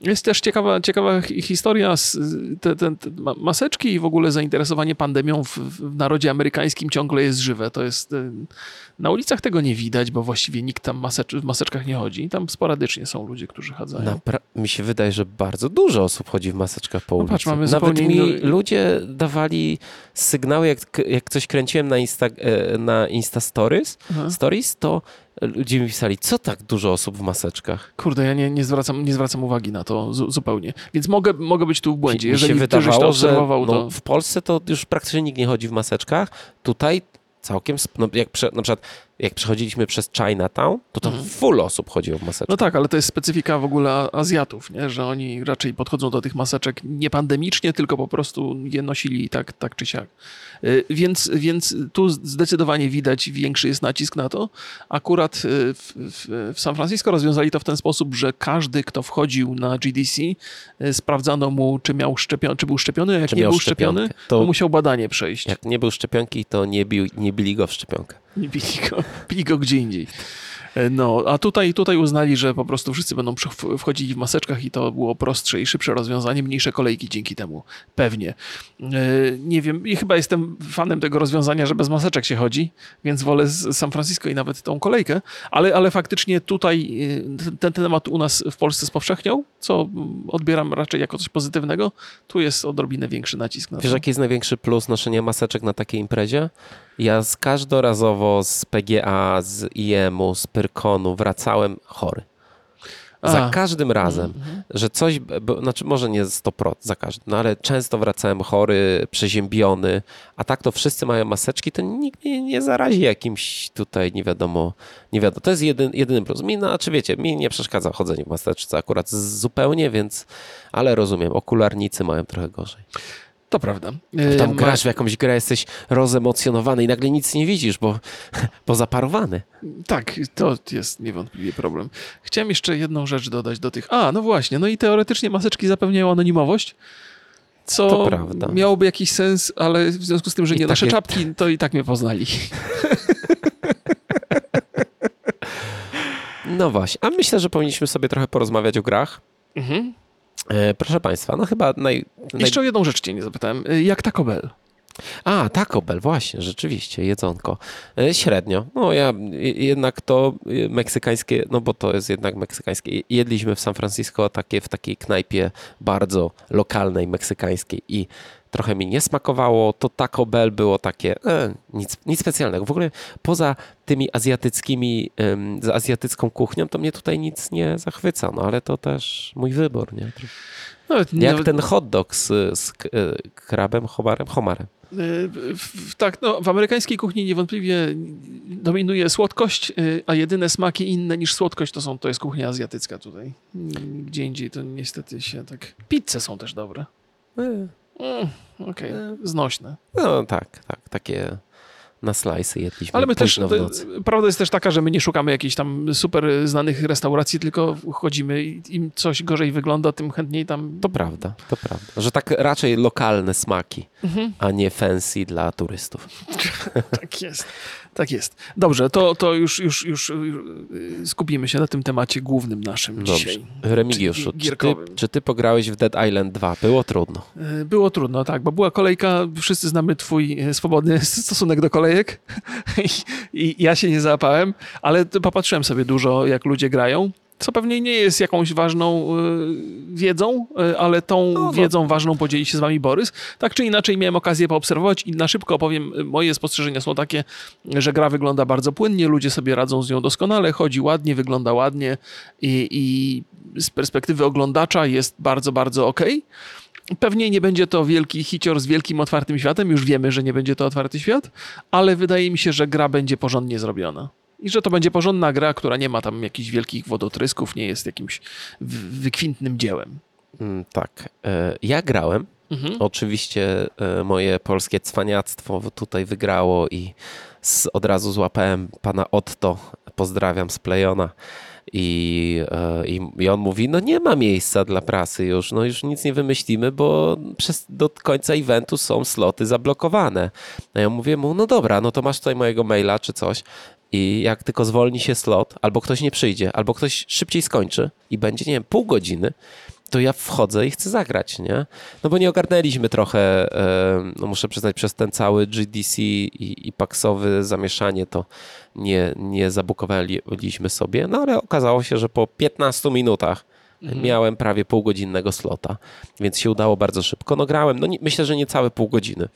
Jest też ciekawa, ciekawa hi- historia, z, te, te, te ma- maseczki i w ogóle zainteresowanie pandemią w, w narodzie amerykańskim ciągle jest żywe. To jest, y, na ulicach tego nie widać, bo właściwie nikt tam masecz, w maseczkach nie chodzi. Tam sporadycznie są ludzie, którzy chadzają.
Napra- mi się wydaje, że bardzo dużo osób chodzi w maseczkach po
No
ulicy.
patrz, mamy
Nawet mi
inny-
ludzie dawali sygnały, jak, jak coś kręciłem na Insta, e, na Insta Stories,
Aha.
stories, to ludzie mi pisali, co tak dużo osób w maseczkach?
Kurde, ja nie, nie, zwracam, nie zwracam uwagi na to zu, zupełnie. Więc mogę, mogę być tu w błędzie.
Mi
Jeżeli
się
już to
wydawało, że
obserwował,
no,
to...
w Polsce to już praktycznie nikt nie chodzi w maseczkach. Tutaj całkiem, no, jak prze, na przykład jak przechodziliśmy przez Chinatown, to tam
Mhm.
full osób chodziło w maseczkach.
No tak, ale to jest specyfika w ogóle Azjatów, nie? że oni raczej podchodzą do tych maseczek nie pandemicznie, tylko po prostu je nosili tak, tak czy siak. Y, Więc, więc tu zdecydowanie widać większy jest nacisk na to. Akurat y, w, w, w San Francisco rozwiązali to w ten sposób, że każdy, kto wchodził na GDC, y, sprawdzano mu, czy, miał szczepion- czy był szczepiony, a jak
Czy
nie był szczepiony, to
To
musiał badanie przejść.
jak nie był szczepionki, to nie, bił, nie bili go w szczepionkę.
Nie bili go, (laughs) bili go gdzie indziej. E, No, a tutaj, tutaj uznali, że po prostu wszyscy będą wchodzili w maseczkach i to było prostsze i szybsze rozwiązanie, mniejsze kolejki dzięki temu. Pewnie. E, Nie wiem, i chyba jestem fanem tego rozwiązania, że bez maseczek się chodzi, więc wolę z San Francisco i nawet tą kolejkę, ale, ale faktycznie tutaj e, ten, ten temat u nas w Polsce spowszechniał, co odbieram raczej jako coś pozytywnego. Tu jest odrobinę większy nacisk na
Wiesz,
to.
jaki jest największy plus noszenia maseczek na takiej imprezie? Ja z każdorazowo z PGA, z IEM-u, z Pyrkonu wracałem chory. Za
A.
każdym razem,
Mhm.
że coś, bo, znaczy może nie 100% za każdym, no ale często wracałem chory, przeziębiony, a tak to wszyscy mają maseczki, to nikt mnie nie zarazi jakimś tutaj, nie wiadomo, nie wiadomo. To jest jedyn, jedyny plus. Mi, no, czy wiecie, mi nie przeszkadza chodzenie w maseczce akurat zupełnie, więc, ale rozumiem, okularnicy mają trochę gorzej.
To prawda.
Tam
E,
grasz w jakąś grę, jesteś rozemocjonowany i nagle nic nie widzisz, bo, (laughs) bo zaparowany.
Tak, to jest niewątpliwie problem. Chciałem jeszcze jedną rzecz dodać do tych. A, no właśnie, no i teoretycznie maseczki zapewniają anonimowość. Co miałoby jakiś sens, ale w związku z tym, że
I
nie
takie-
czapki, to i tak mnie poznali. (laughs)
No właśnie, a myślę, że powinniśmy sobie trochę porozmawiać o grach.
Mhm.
E, proszę Państwa, no chyba naj... naj...
Jeszcze o jedną rzecz cię nie zapytałem. Y, Jak Taco Bell?
A, Taco Bell, właśnie, rzeczywiście, jedzonko. E, Średnio. No ja je- jednak to e, meksykańskie, no bo to jest jednak meksykańskie. Jedliśmy w San Francisco takie, w takiej knajpie bardzo lokalnej, meksykańskiej i trochę mi nie smakowało. To Taco Bell było takie, e, nic, nic specjalnego. W ogóle poza tymi azjatyckimi, em, z azjatycką kuchnią, to mnie tutaj nic nie zachwyca, no ale to też mój wybór, nie?
Nawet,
Jak
nawet-
ten hot dog z, z e, krabem, homarem, homarem.
W- w- Tak, no, w amerykańskiej kuchni niewątpliwie dominuje słodkość, y, a jedyne smaki inne niż słodkość to, są, to jest kuchnia azjatycka tutaj. Gdzie indziej to niestety się tak... Pizze są też dobre. Mm, Okej, znośne.
No tak, tak, takie na slajsy jedliśmy
Ale my też, prawda jest też taka, że my nie szukamy jakichś tam super znanych restauracji, tylko chodzimy i im coś gorzej wygląda, tym chętniej tam...
To prawda, to prawda. Że tak raczej lokalne smaki,
Mhm.
a nie fancy dla turystów. (laughs)
Tak jest, tak jest. Dobrze, to, to już, już, już y, skupimy się na tym temacie głównym naszym
Dobrze.
dzisiaj.
Remigiuszu,
Czyli
czy ty, czy ty pograłeś w Dead Island 2? Było trudno.
Y, Było trudno, tak, bo była kolejka, wszyscy znamy twój y, swobodny stosunek do kolejek (laughs) I, i ja się nie załapałem, ale popatrzyłem sobie dużo, jak ludzie grają, co pewnie nie jest jakąś ważną y, wiedzą, y, ale tą
no.
wiedzą ważną podzieli się z wami Borys. Tak czy inaczej miałem okazję poobserwować i na szybko opowiem, y, moje spostrzeżenia są takie, że gra wygląda bardzo płynnie, ludzie sobie radzą z nią doskonale, chodzi ładnie, wygląda ładnie i, i z perspektywy oglądacza jest bardzo, bardzo okej. Pewnie nie będzie to wielki hicior z wielkim otwartym światem, już wiemy, że nie będzie to otwarty świat, ale wydaje mi się, że gra będzie porządnie zrobiona. I że to będzie porządna gra, która nie ma tam jakichś wielkich wodotrysków, nie jest jakimś wykwintnym dziełem.
Mm, tak. E, Ja grałem.
Mhm.
Oczywiście e, moje polskie cwaniactwo tutaj wygrało i z, od razu złapałem pana Otto, pozdrawiam z Plejona. I, e, i, I on mówi, no nie ma miejsca dla prasy już, no już nic nie wymyślimy, bo przez, do końca eventu są sloty zablokowane. A ja mówię mu, no dobra, no to masz tutaj mojego maila czy coś i jak tylko zwolni się slot, albo ktoś nie przyjdzie, albo ktoś szybciej skończy i będzie, nie wiem, pół godziny, to ja wchodzę i chcę zagrać, nie? No bo nie ogarnęliśmy trochę, no muszę przyznać, przez ten cały GDC i, i paksowy zamieszanie to nie, nie zabukowaliśmy sobie, no ale okazało się, że po 15 minutach miałem prawie półgodzinnego slota, więc się udało bardzo szybko. No grałem, no nie, myślę, że nie całe pół godziny,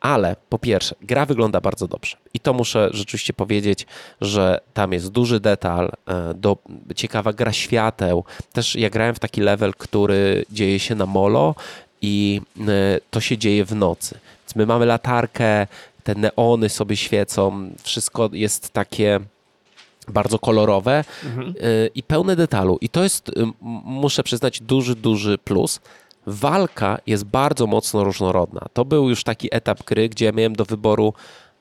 ale po pierwsze, gra wygląda bardzo dobrze i to muszę rzeczywiście powiedzieć, że tam jest duży detal, e, do, ciekawa gra świateł. Też ja grałem w taki level, który dzieje się na molo i e, to się dzieje w nocy. Więc my mamy latarkę, te neony sobie świecą, wszystko jest takie bardzo kolorowe y, i pełne detalu. I to jest, y, muszę przyznać, duży, duży plus. Walka jest bardzo mocno różnorodna. To był już taki etap gry, gdzie miałem do wyboru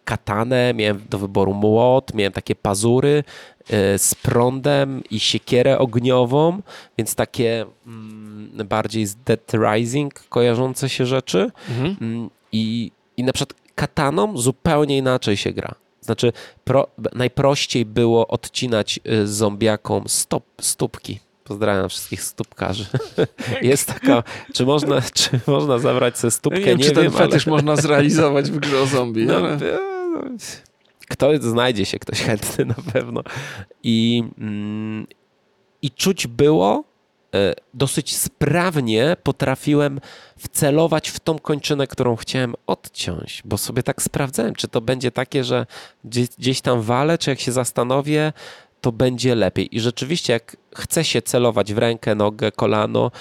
katanę, miałem do wyboru młot, miałem takie pazury y, z prądem i siekierę ogniową, więc takie mm, bardziej z Dead Rising kojarzące się rzeczy.
Mhm.
Mm, I, I na przykład kataną zupełnie inaczej się gra. Znaczy, pro, najprościej było odcinać y, zombiakom stop, stópki. Pozdrawiam wszystkich stópkarzy. (laughs) Jest taka, czy można, czy można zabrać sobie
Ja
stópkę?
nie wiem, czy ten
ale-
fetysz można zrealizować w grze o zombie,
no,
ale...
e, kto znajdzie się ktoś chętny na pewno. I, mm, i czuć było, dosyć sprawnie potrafiłem wcelować w tą kończynę, którą chciałem odciąć, bo sobie tak sprawdzałem, czy to będzie takie, że gdzieś, gdzieś tam walę, czy jak się zastanowię, to będzie lepiej. I rzeczywiście, jak chce się celować w rękę, nogę, kolano,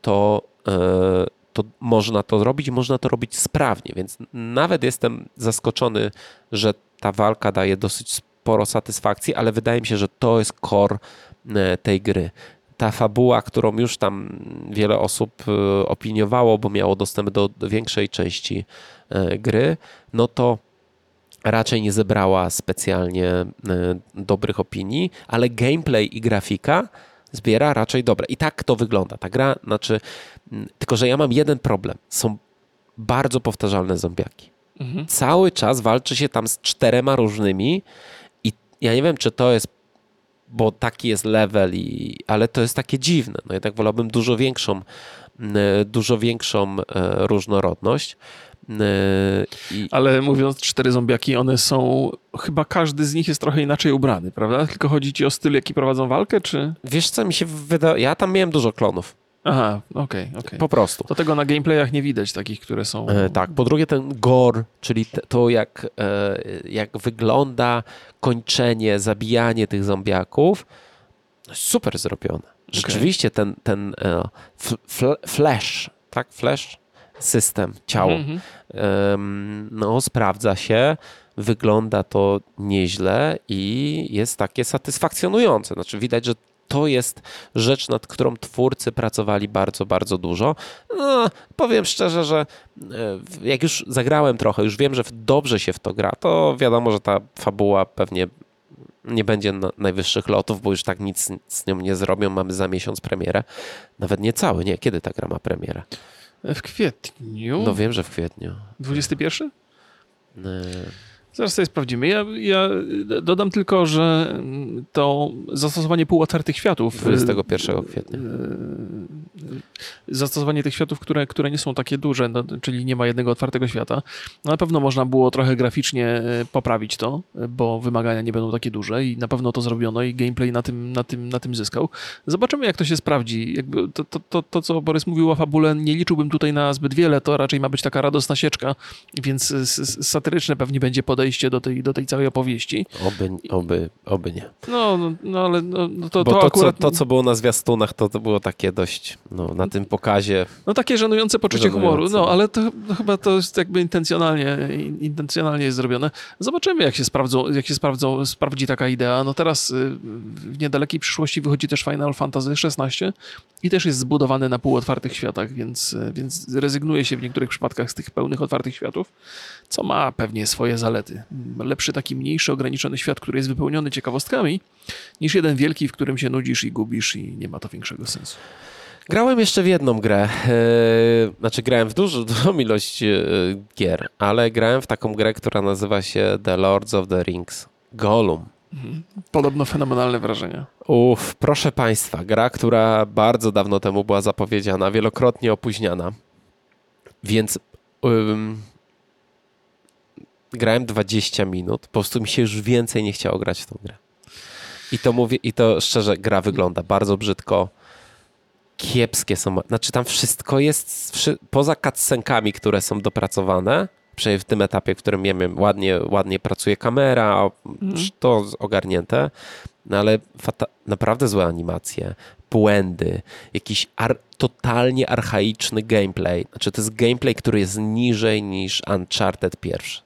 to, e, to można to robić, można to robić sprawnie, więc nawet jestem zaskoczony, że ta walka daje dosyć sporo satysfakcji, ale wydaje mi się, że to jest core e, tej gry. Ta fabuła, którą już tam wiele osób e, opiniowało, bo miało dostęp do większej części e, gry, no to raczej nie zebrała specjalnie e, dobrych opinii, ale gameplay i grafika zbiera raczej dobre. I tak to wygląda. Ta gra, znaczy, mm, tylko że ja mam jeden problem. Są bardzo powtarzalne zombiaki.
Mhm.
Cały czas walczy się tam z czterema różnymi i ja nie wiem, czy to jest, bo taki jest level, i, ale to jest takie dziwne. No jednak wolałbym dużo większą, dużo większą e, różnorodność. I,
Ale mówiąc cztery zombiaki, one są... Chyba każdy z nich jest trochę inaczej ubrany, prawda? Tylko chodzi ci o styl, jaki prowadzą walkę, czy...
Wiesz co, mi się wydaje, ja tam miałem dużo klonów,
Aha, okej, okej.
po prostu.
To tego na gameplayach nie widać, takich, które są...
E, tak, po drugie ten gore, czyli te, to jak, e, jak wygląda kończenie, zabijanie tych zombiaków, no super zrobione. Rzeczywiście ten, ten e, fl, flash, tak, flash, system, ciało.
Mhm.
Em, No, sprawdza się, wygląda to nieźle i jest takie satysfakcjonujące. Znaczy, widać, że to jest rzecz, nad którą twórcy pracowali bardzo, bardzo dużo. No, powiem szczerze, że e, jak już zagrałem trochę, już wiem, że dobrze się w to gra, to wiadomo, że ta fabuła pewnie nie będzie na najwyższych lotów, bo już tak nic z nią nie zrobią. Mamy za miesiąc premierę. Nawet nie cały, nie. Kiedy ta gra ma premierę?
W kwietniu?
No wiem, że w kwietniu.
21?
E,
Zaraz sobie sprawdzimy. Ja, ja dodam tylko, że to zastosowanie półotwartych światów.
21 kwietnia.
Zastosowanie tych światów, które, które nie są takie duże, no, czyli nie ma jednego otwartego świata. No, na pewno można było trochę graficznie e, poprawić to, bo wymagania nie będą takie duże i na pewno to zrobiono i gameplay na tym, na tym, na tym zyskał. Zobaczymy, jak to się sprawdzi. Jakby to, to, to, to, co Borys mówił o fabule, nie liczyłbym tutaj na zbyt wiele, to raczej ma być taka radosna sieczka, więc satyryczne pewnie będzie podejście do tej, do tej całej opowieści.
Oby, oby, oby nie.
No, no, no ale no, no to,
Bo
to,
to,
akurat...
co, to, co było na zwiastunach, to, to było takie dość, no, na tym pokazie.
No takie żenujące poczucie
Żenujące.
humoru, no ale to no, chyba to jest jakby intencjonalnie, in- intencjonalnie jest zrobione. Zobaczymy, jak się sprawdzą, jak się sprawdzą, sprawdzi taka idea. No teraz y, w niedalekiej przyszłości wychodzi też Final Fantasy XVI i też jest zbudowany na półotwartych światach, więc, y, więc rezygnuje się w niektórych przypadkach z tych pełnych otwartych światów, co ma pewnie swoje zalety. Lepszy taki mniejszy, ograniczony świat, który jest wypełniony ciekawostkami, niż jeden wielki, w którym się nudzisz i gubisz i nie ma to większego sensu.
Grałem jeszcze w jedną grę. Yy, znaczy, grałem w dużo, (laughs) dużą ilość yy, gier, ale grałem w taką grę, która nazywa się The Lords of the Rings. Gollum.
Podobno fenomenalne wrażenia.
Uff, proszę Państwa, gra, która bardzo dawno temu była zapowiedziana, wielokrotnie opóźniana. Więc ym, grałem 20 minut, po prostu mi się już więcej nie chciało grać w tą grę. I to mówię, i to szczerze, gra wygląda bardzo brzydko. Kiepskie są, znaczy tam wszystko jest, poza cutscenkami, które są dopracowane, przynajmniej w tym etapie, w którym ja wiem, ładnie, ładnie pracuje kamera, o- to ogarnięte, no ale naprawdę złe animacje, błędy, jakiś ar- totalnie archaiczny gameplay. Znaczy to jest gameplay, który jest niżej niż Uncharted pierwszy.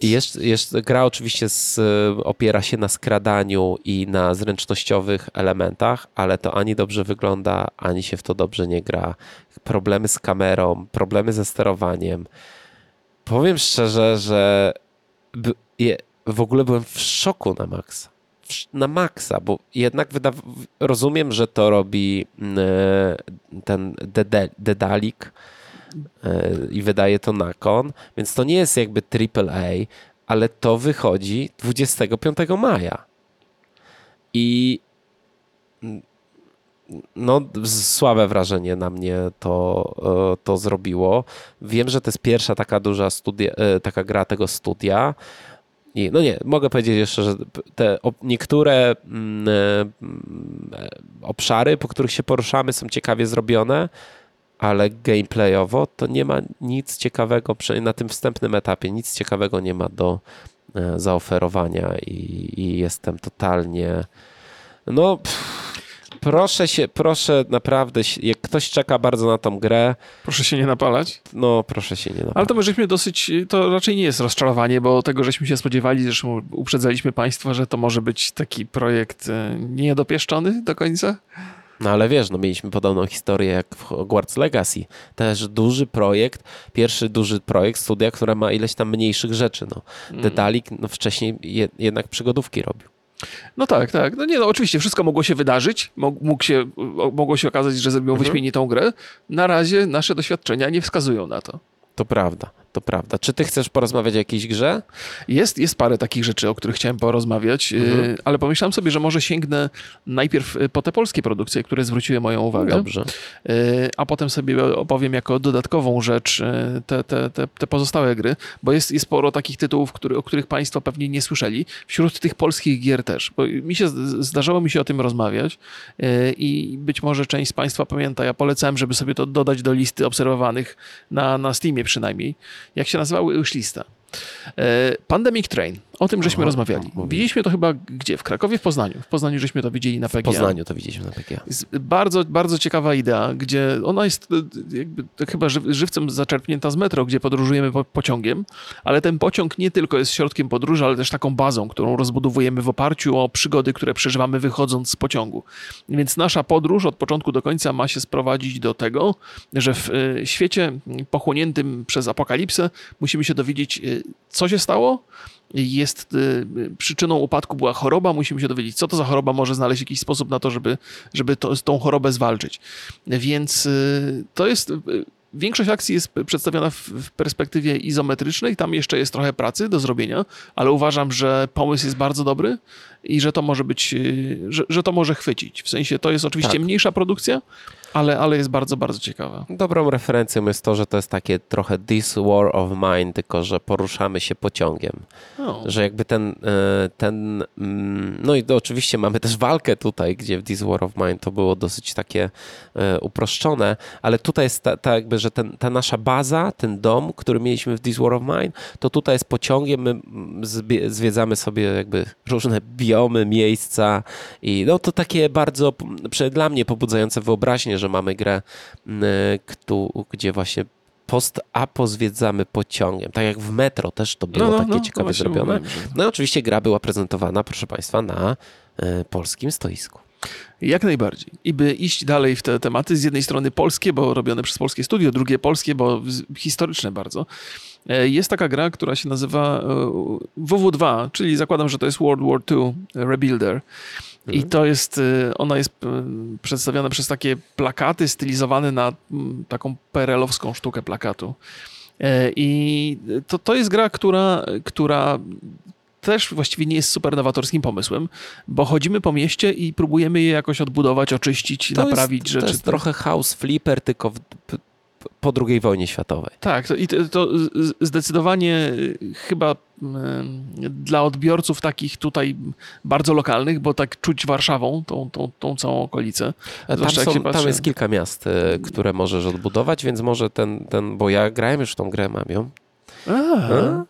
I jeszcze, gra oczywiście z, opiera się na skradaniu i na zręcznościowych elementach, ale to ani dobrze wygląda, ani się w to dobrze nie gra. Problemy z kamerą, problemy ze sterowaniem. Powiem szczerze, że w ogóle byłem w szoku na maksa. Na maksa, bo jednak rozumiem, że to robi mm, e, ten Dedalik i wydaje to na kon, więc to nie jest jakby AAA, ale to wychodzi 25 maja. I no, słabe wrażenie na mnie to, e, to zrobiło. Wiem, że to jest pierwsza taka duża studia, e, taka gra tego studia. I, no nie, mogę powiedzieć jeszcze, że te niektóre mm, e, e, obszary, po których się poruszamy, są ciekawie zrobione, ale gameplayowo to nie ma nic ciekawego, przynajmniej na tym wstępnym etapie, nic ciekawego nie ma do e, zaoferowania i, i jestem totalnie. No, pff, proszę się, proszę naprawdę, jak ktoś czeka bardzo na tą grę,
Proszę się nie napalać.
no proszę się nie napalać.
Ale to my żeśmy dosyć, to raczej nie jest rozczarowanie, bo tego żeśmy się spodziewali, zresztą uprzedzaliśmy Państwa, że to może być taki projekt e, niedopieszczony do końca.
No ale wiesz, no mieliśmy podobną historię jak w Hogwarts Legacy. Też duży projekt, pierwszy duży projekt studia, które ma ileś tam mniejszych rzeczy. No. Dedalik no, wcześniej je, jednak przygodówki robił.
No tak, tak. No nie, no oczywiście wszystko mogło się wydarzyć, mógł, się, mogło się okazać, że zrobią
Mhm.
wyśmienitą grę. Na razie nasze doświadczenia nie wskazują na to.
To prawda, to prawda. Czy ty chcesz porozmawiać o jakiejś grze?
Jest, jest parę takich rzeczy, o których chciałem porozmawiać,
Mhm.
y, ale pomyślałem sobie, że może sięgnę najpierw y, po te polskie produkcje, które zwróciły moją uwagę.
Dobrze.
Y, a potem sobie opowiem jako dodatkową rzecz te, te, te, te pozostałe gry, bo jest, jest sporo takich tytułów, który, o których Państwo pewnie nie słyszeli. Wśród tych polskich gier też, bo mi się zdarzało mi się o tym rozmawiać i być może część z Państwa pamięta, ja polecałem, żeby sobie to dodać do listy obserwowanych na, na Steamie przynajmniej. Jak się nazywały? Już lista. E, Pandemic Train O tym żeśmy
Aha,
rozmawiali. Widzieliśmy to chyba gdzie? W Krakowie, w Poznaniu. W Poznaniu żeśmy to widzieli na
W
PGA.
Poznaniu to widzieliśmy na PGA.
Bardzo, bardzo ciekawa idea, gdzie ona jest e, jakby chyba żyw, żywcem zaczerpnięta z metro, gdzie podróżujemy po, pociągiem, ale ten pociąg nie tylko jest środkiem podróży, ale też taką bazą, którą rozbudowujemy w oparciu o przygody, które przeżywamy wychodząc z pociągu. Więc nasza podróż od początku do końca ma się sprowadzić do tego, że w e, świecie pochłoniętym przez apokalipsę musimy się dowiedzieć, e, co się stało, jest y, przyczyną upadku była choroba, musimy się dowiedzieć, co to za choroba, może znaleźć jakiś sposób na to, żeby, żeby to, tą chorobę zwalczyć. Więc y, to jest. y, Większość akcji jest przedstawiona w, perspektywie izometrycznej, tam jeszcze jest trochę pracy do zrobienia, ale uważam, że pomysł jest bardzo dobry i że to może być, że, że to może chwycić. W sensie to jest oczywiście
Tak.
mniejsza produkcja, ale, ale jest bardzo, bardzo ciekawa.
Dobrą referencją jest to, że to jest takie trochę This War of Mine, tylko że poruszamy się pociągiem.
No.
Że jakby ten, e, ten mm, no i oczywiście mamy też walkę tutaj, gdzie w This War of Mine to było dosyć takie e, uproszczone, ale tutaj jest ta, ta jakby, że ten, ta nasza baza, ten dom, który mieliśmy w This War of Mine, to tutaj jest pociągiem, my mm, zwiedzamy sobie jakby różne biomy, miejsca i no to takie bardzo, dla mnie pobudzające wyobraźnię, że mamy grę, m, któ- gdzie właśnie post-apo zwiedzamy pociągiem. Tak jak w metro też to było takie ciekawie
właśnie
zrobione.
mówiłem, że-
No i oczywiście gra była prezentowana, proszę Państwa, na e, polskim stoisku.
Jak najbardziej. I by iść dalej w te tematy, z jednej strony polskie, bo robione przez polskie studio, drugie polskie, bo historyczne bardzo. E, Jest taka gra, która się nazywa e, WW2, czyli zakładam, że to jest World War II Rebuilder. I to jest, e, ona jest e, przedstawiona przez takie plakaty stylizowane na mm, taką perelowską sztukę plakatu. E, I to, to jest gra, która, która też właściwie nie jest super nowatorskim pomysłem, bo chodzimy po mieście i próbujemy je jakoś odbudować, oczyścić,
To
naprawić
jest,
rzeczy.
To jest trochę house flipper, tylko w, po II wojnie światowej.
Tak, to, i to, zdecydowanie y, chyba mm, dla odbiorców takich tutaj bardzo lokalnych, bo tak czuć Warszawą, tą, tą, tą całą okolicę.
Tam,
Zwłaszcza jak
są,
się
tam
patrzy-
jest kilka miast, e, które możesz odbudować, więc może ten, ten bo ja grałem już w tą grę, mam ją.
A,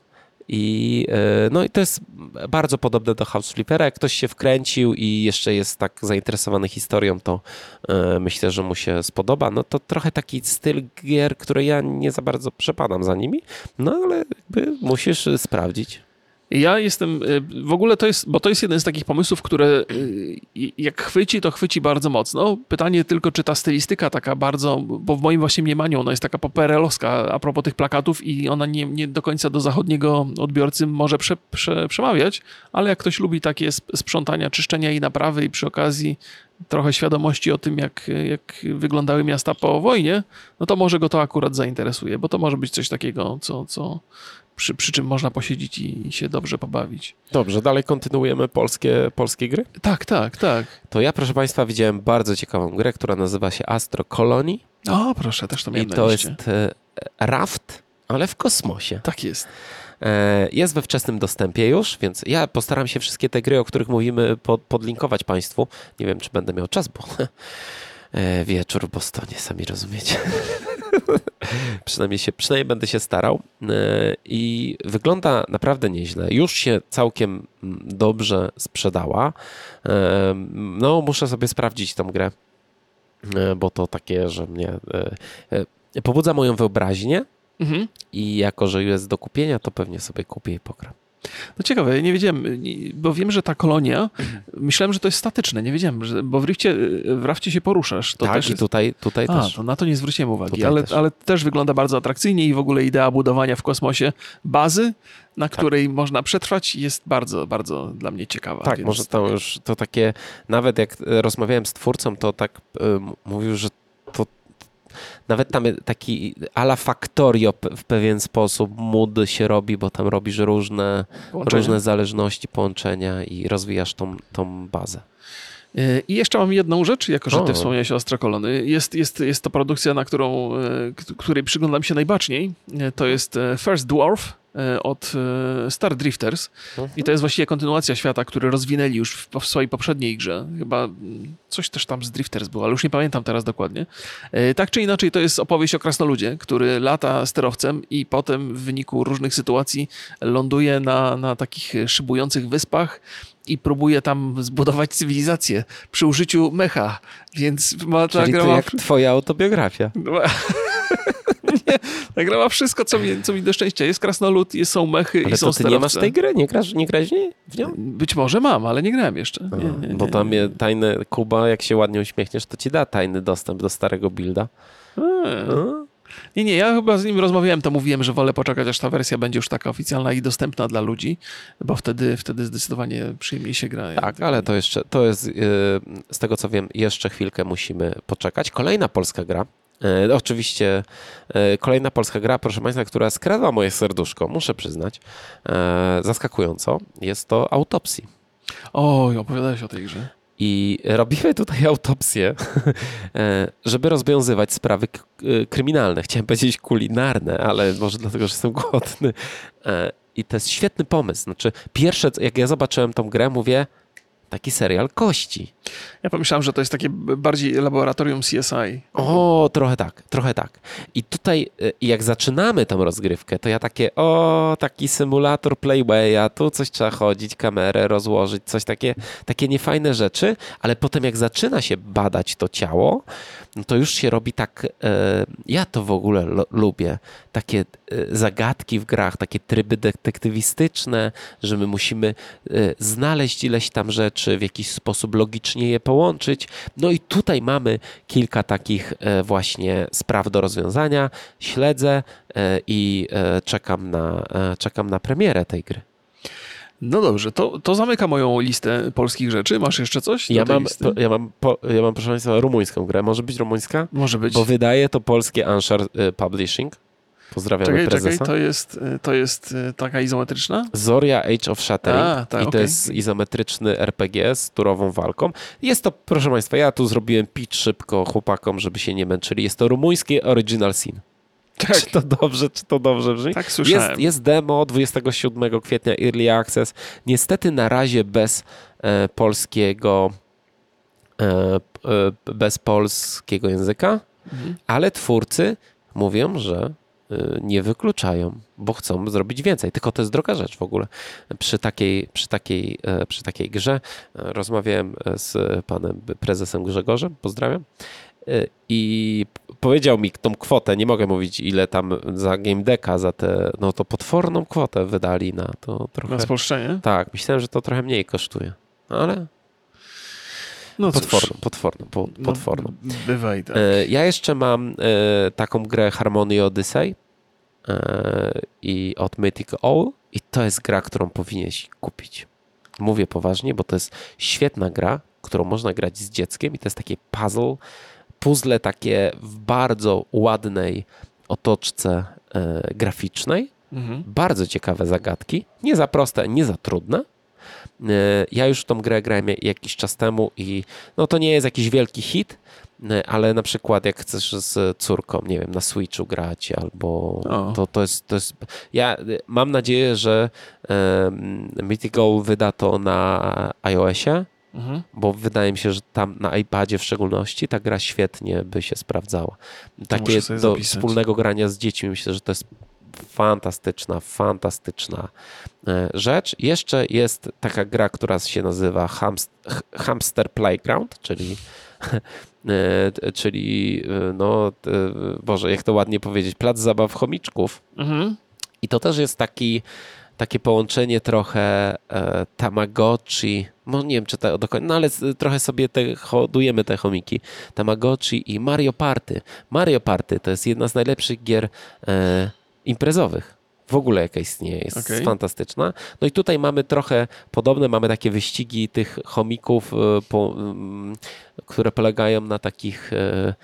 I, e, no i to jest bardzo podobne do House Flippera. Jak ktoś się wkręcił i jeszcze jest tak zainteresowany historią, to e, myślę, że mu się spodoba. No to trochę taki styl gier, który ja nie za bardzo przepadam za nimi, no ale jakby musisz sprawdzić.
Ja jestem, y, w ogóle to jest, bo to jest jeden z takich pomysłów, które y, jak chwyci, to chwyci bardzo mocno. Pytanie tylko, czy ta stylistyka taka bardzo, bo w moim właśnie mniemaniu ona jest taka poperelowska a propos tych plakatów i ona nie, nie do końca do zachodniego odbiorcy może prze, prze, przemawiać, ale jak ktoś lubi takie sp- sprzątania, czyszczenia i naprawy i przy okazji trochę świadomości o tym, jak, jak wyglądały miasta po wojnie, no to może go to akurat zainteresuje, bo to może być coś takiego, co, co przy, przy czym można posiedzieć i się dobrze pobawić.
Dobrze, dalej kontynuujemy polskie, polskie gry.
Tak, tak, tak.
To ja, proszę Państwa, widziałem bardzo ciekawą grę, która nazywa się Astro Colony
O, proszę, też to
i
miałem na
to jest e, raft, ale w kosmosie.
Tak jest.
E, Jest we wczesnym dostępie już, więc ja postaram się wszystkie te gry, o których mówimy, pod, podlinkować Państwu. Nie wiem, czy będę miał czas, bo e, wieczór w Bostonie, sami rozumiecie. (laughs) (laughs) przynajmniej, się, przynajmniej będę się starał. E, I wygląda naprawdę nieźle. Już się całkiem mm, dobrze sprzedała. E, No, muszę sobie sprawdzić tą grę, e, bo to takie, że mnie pobudza moją wyobraźnię.
Mhm.
I jako, że jest do kupienia, to pewnie sobie kupię i pogram.
No ciekawe, ja nie wiedziałem, bo wiem, że ta kolonia, myślałem, że to jest statyczne, nie wiedziałem, że, bo w rifcie, w rafcie się poruszasz. To
tak,
też
i
jest...
tutaj, tutaj
A,
też.
to na to nie zwróciłem uwagi, ale
też.
ale też wygląda bardzo atrakcyjnie i w ogóle idea budowania w kosmosie bazy, na
Tak.
której można przetrwać jest bardzo, bardzo dla mnie ciekawa.
Tak, może to już to takie, nawet jak e, rozmawiałem z twórcą, to tak e, m- mówił, że nawet tam taki ala Factorio w pewien sposób mood się robi, bo tam robisz różne, różne zależności, połączenia i rozwijasz tą, tą bazę.
E, I jeszcze mam jedną rzecz, jako że ty wspomniałeś o Astrokolony. Jest, jest, jest to produkcja, na którą, e, której przyglądam się najbaczniej. E, To jest First Dwarf od Star Drifters i to jest właściwie kontynuacja świata, który rozwinęli już w, w swojej poprzedniej grze. Chyba coś też tam z Drifters było, ale już nie pamiętam teraz dokładnie. Tak czy inaczej, to jest opowieść o krasnoludzie, który lata sterowcem i potem w wyniku różnych sytuacji ląduje na, na takich szybujących wyspach i próbuje tam zbudować cywilizację przy użyciu mecha, więc ma ta
Czyli
gra
to
ma
jak twoja autobiografia.
no, (laughs) nie, ta gra ma wszystko, co mi, co mi do szczęścia. Jest krasnolud, jest, są mechy
Ale
i są
to ty nie masz
sterowce.
tej gry? Nie grasz, nie grałeś w nią?
Być może mam, ale nie grałem jeszcze. Nie, nie,
Bo
nie,
tam
nie.
je tajny Kuba, jak się ładnie uśmiechniesz, to ci da tajny dostęp do starego builda.
Eee. Nie, nie, ja chyba z nim rozmawiałem, to mówiłem, że wolę poczekać, aż ta wersja będzie już taka oficjalna i dostępna dla ludzi, bo wtedy, wtedy zdecydowanie przyjemniej się gra.
Tak, ale to jeszcze, to jest, yy, z tego co wiem, jeszcze chwilkę musimy poczekać. Kolejna polska gra. e, Oczywiście e, kolejna polska gra, proszę Państwa, która skradła moje serduszko, muszę przyznać, zaskakująco, jest to Autopsy.
Oj, opowiadałeś o tej grze.
I robimy tutaj autopsję, (laughs) e, żeby rozwiązywać sprawy e, kryminalne. Chciałem powiedzieć kulinarne, ale może dlatego, że jestem głodny. E, I to jest świetny pomysł. Znaczy, pierwsze, jak ja zobaczyłem tą grę, mówię, taki serial kości.
Ja pomyślałem, że to jest takie bardziej laboratorium CSI.
O, trochę tak, trochę tak. I tutaj, e, jak zaczynamy tą rozgrywkę, to ja takie, o, taki symulator Playwaya, tu coś trzeba chodzić, kamerę rozłożyć, coś takie, takie niefajne rzeczy, ale potem jak zaczyna się badać to ciało, no to już się robi tak, e, ja to w ogóle lubię, takie e, zagadki w grach, takie tryby detektywistyczne, że my musimy znaleźć ileś tam rzeczy, w jakiś sposób logicznie je połączyć. No i tutaj mamy kilka takich e, właśnie spraw do rozwiązania. Śledzę e, i e, czekam na, czekam na premierę tej gry.
No dobrze, to, to zamyka moją listę polskich rzeczy. Masz jeszcze coś?
Ja
tej
mam, po, ja, mam, po, ja mam, proszę Państwa, rumuńską grę. Może być rumuńska?
Może być.
Bo wydaje to polskie Anshar Publishing. Pozdrawiamy
Czekaj,
prezesa.
czekaj, to jest, y, to jest y, taka izometryczna?
Zoria Age of Shattering
A, tak,
i to jest izometryczny RPG z turową walką. Jest to, proszę Państwa, ja tu zrobiłem pitch szybko chłopakom, żeby się nie męczyli. Jest to rumuńskie Original Sin.
Tak.
Czy to dobrze, czy to dobrze brzmi?
Tak, słyszałem.
Jest, jest demo 27 kwietnia Early Access. Niestety na razie bez e, polskiego e, e, bez polskiego języka,
Mhm.
ale twórcy mówią, że nie wykluczają, bo chcą zrobić więcej. Tylko to jest droga rzecz w ogóle. Przy takiej, przy takiej, e, przy takiej grze e, rozmawiałem z panem prezesem Grzegorzem, pozdrawiam, e, i powiedział mi tą kwotę, nie mogę mówić ile tam za Game Decka, za tę, no to potworną kwotę wydali na to trochę.
Na spolszczenie?
Tak, myślałem, że to trochę mniej kosztuje, ale
No cóż.
potworną, potworną, po-
No,
potworną.
Bywaj, tak.
E, Ja jeszcze mam e, taką grę Harmony Odyssey e, i od Mythic Owl i to jest gra, którą powinieneś kupić. Mówię poważnie, bo to jest świetna gra, którą można grać z dzieckiem i to jest takie puzzle, puzzle takie w bardzo ładnej otoczce graficznej,
Mhm.
bardzo ciekawe zagadki, nie za proste, nie za trudne. Ja już w tą grę grałem jakiś czas temu i no to nie jest jakiś wielki hit, ale na przykład jak chcesz z córką, nie wiem, na Switchu grać albo
O.
to, to jest, to jest... Ja mam nadzieję, że um, Mythic Owl wyda to na iOSie,
Mhm.
bo wydaje mi się, że tam na iPadzie w szczególności ta gra świetnie by się sprawdzała. Takie do
zapisać.
wspólnego grania z dziećmi myślę, że to jest fantastyczna, fantastyczna e, rzecz. Jeszcze jest taka gra, która się nazywa Hamster Playground, czyli (laughs) e, czyli e, no, Boże, jak to ładnie powiedzieć, plac zabaw chomiczków.
Mhm.
I to też jest taki, takie połączenie trochę e, Tamagotchi, no nie wiem czy to dokładnie, no ale trochę sobie te, hodujemy te chomiki. Tamagotchi i Mario Party. Mario Party to jest jedna z najlepszych gier e, imprezowych. W ogóle jaka istnieje, jest
Okej.
fantastyczna. No i tutaj mamy trochę podobne, mamy takie wyścigi tych chomików, e, po, mm, które polegają na takich e,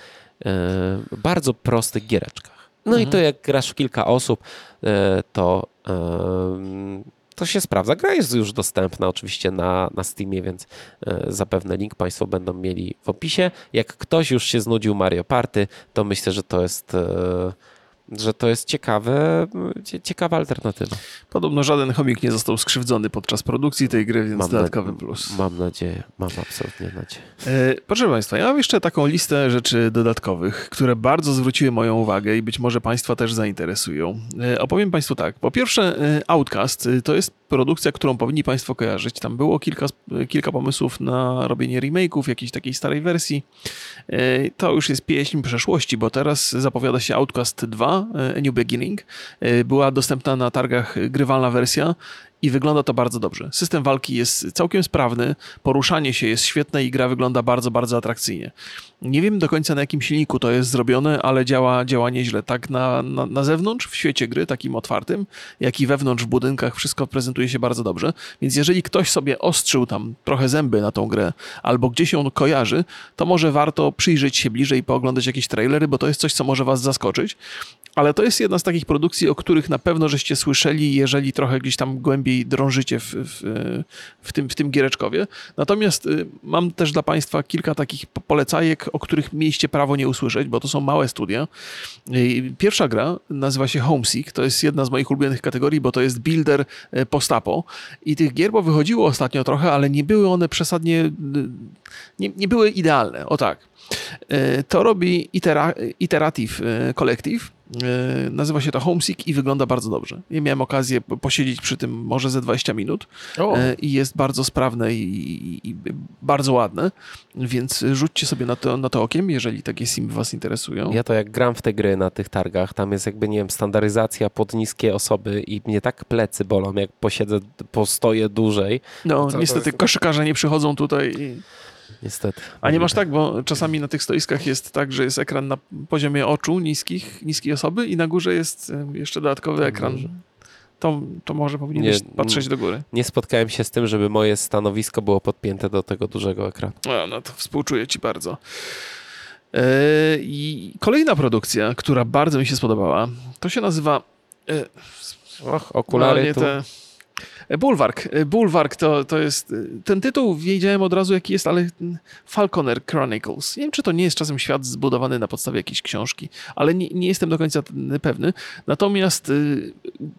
e, bardzo prostych giereczkach. No i to jak grasz w kilka osób, e, to, em, to się sprawdza. Gra jest już dostępna oczywiście na, na Steamie, więc e, zapewne link Państwo będą mieli w opisie. Jak ktoś już się znudził Mario Party, to myślę, że to jest e, że to jest ciekawe, ciekawa alternatywa.
Podobno żaden chomik nie został skrzywdzony podczas produkcji tej gry, więc mam dodatkowy
na,
plus.
Mam nadzieję, mam absolutnie nadzieję.
E, proszę Państwa, ja mam jeszcze taką listę rzeczy dodatkowych, które bardzo zwróciły moją uwagę i być może Państwa też zainteresują. E, opowiem Państwu tak. Po pierwsze, e, Outcast to jest produkcja, którą powinni Państwo kojarzyć. Tam było kilka, kilka pomysłów na robienie remake'ów, jakiejś takiej starej wersji. To już jest pieśń przeszłości, bo teraz zapowiada się Outcast 2, A New Beginning. Była dostępna na targach grywalna wersja i wygląda to bardzo dobrze. System walki jest całkiem sprawny, poruszanie się jest świetne i gra wygląda bardzo, bardzo atrakcyjnie. Nie wiem do końca na jakim silniku to jest zrobione, ale działa, działa nieźle. Tak na, na, na zewnątrz, w świecie gry, takim otwartym, jak i wewnątrz w budynkach, wszystko prezentuje się bardzo dobrze. Więc jeżeli ktoś sobie ostrzył tam trochę zęby na tą grę, albo gdzieś ją kojarzy, to może warto przyjrzeć się bliżej i pooglądać jakieś trailery, bo to jest coś, co może was zaskoczyć. Ale to jest jedna z takich produkcji, o których na pewno żeście słyszeli, jeżeli trochę gdzieś tam głębiej drążycie w, w, w, tym, w tym giereczkowie. Natomiast y, mam też dla Państwa kilka takich polecajek, o których mieliście prawo nie usłyszeć, bo to są małe studia. Y, pierwsza gra nazywa się Homesick. To jest jedna z moich ulubionych kategorii, bo to jest builder y, postapo. I tych gier, bo wychodziło ostatnio trochę, ale nie były one przesadnie, nie, nie były idealne. O tak. To robi Itera, Iterative Collective nazywa się to Homesick i wygląda bardzo dobrze. Ja miałem okazję posiedzieć przy tym może ze 20 minut o. E, i jest bardzo sprawne i, i, i, bardzo ładne, więc rzućcie sobie na to, na to okiem, jeżeli takie simy was interesują.
Ja to jak gram w te gry na tych targach, tam jest jakby, nie wiem, standaryzacja pod niskie osoby i mnie tak plecy bolą, jak posiedzę, postoję dłużej.
No, niestety koszykarze nie przychodzą tutaj i...
Niestety.
A nie masz tak, bo czasami na tych stoiskach jest tak, że jest ekran na poziomie oczu niskich, niskiej osoby i na górze jest jeszcze dodatkowy ekran. To, to może powinieneś nie, patrzeć do góry.
Nie spotkałem się z tym, żeby moje stanowisko było podpięte do tego dużego ekranu.
No, no to współczuję ci bardzo. Yy, I kolejna produkcja, która bardzo mi się spodobała, to się nazywa... Yy,
Och, okulary no, nie tu. Te,
Bulwark. Bulwark to, to jest. Ten tytuł wiedziałem od razu, jaki jest, ale Falconer Chronicles. Nie wiem, czy to nie jest czasem świat zbudowany na podstawie jakiejś książki, ale nie, nie jestem do końca pewny. Natomiast y,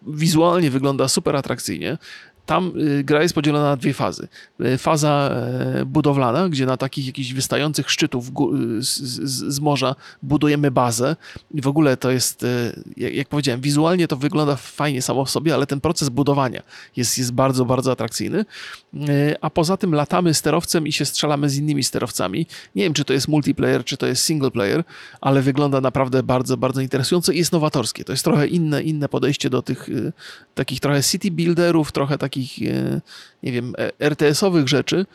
wizualnie wygląda super atrakcyjnie. Tam y, gra jest podzielona na dwie fazy. Y, faza e, budowlana, gdzie na takich jakichś wystających szczytów y, z, morza budujemy bazę i w ogóle to jest, jak, powiedziałem, wizualnie to wygląda fajnie samo w sobie, ale ten proces budowania jest, jest bardzo, bardzo atrakcyjny. A poza tym latamy sterowcem i się strzelamy z innymi sterowcami. Nie wiem, czy to jest multiplayer, czy to jest single player, ale wygląda naprawdę bardzo, bardzo interesująco i jest nowatorskie. To jest trochę inne, inne podejście do tych takich trochę city builderów, trochę takich takich, e, nie wiem, e, RTS-owych rzeczy,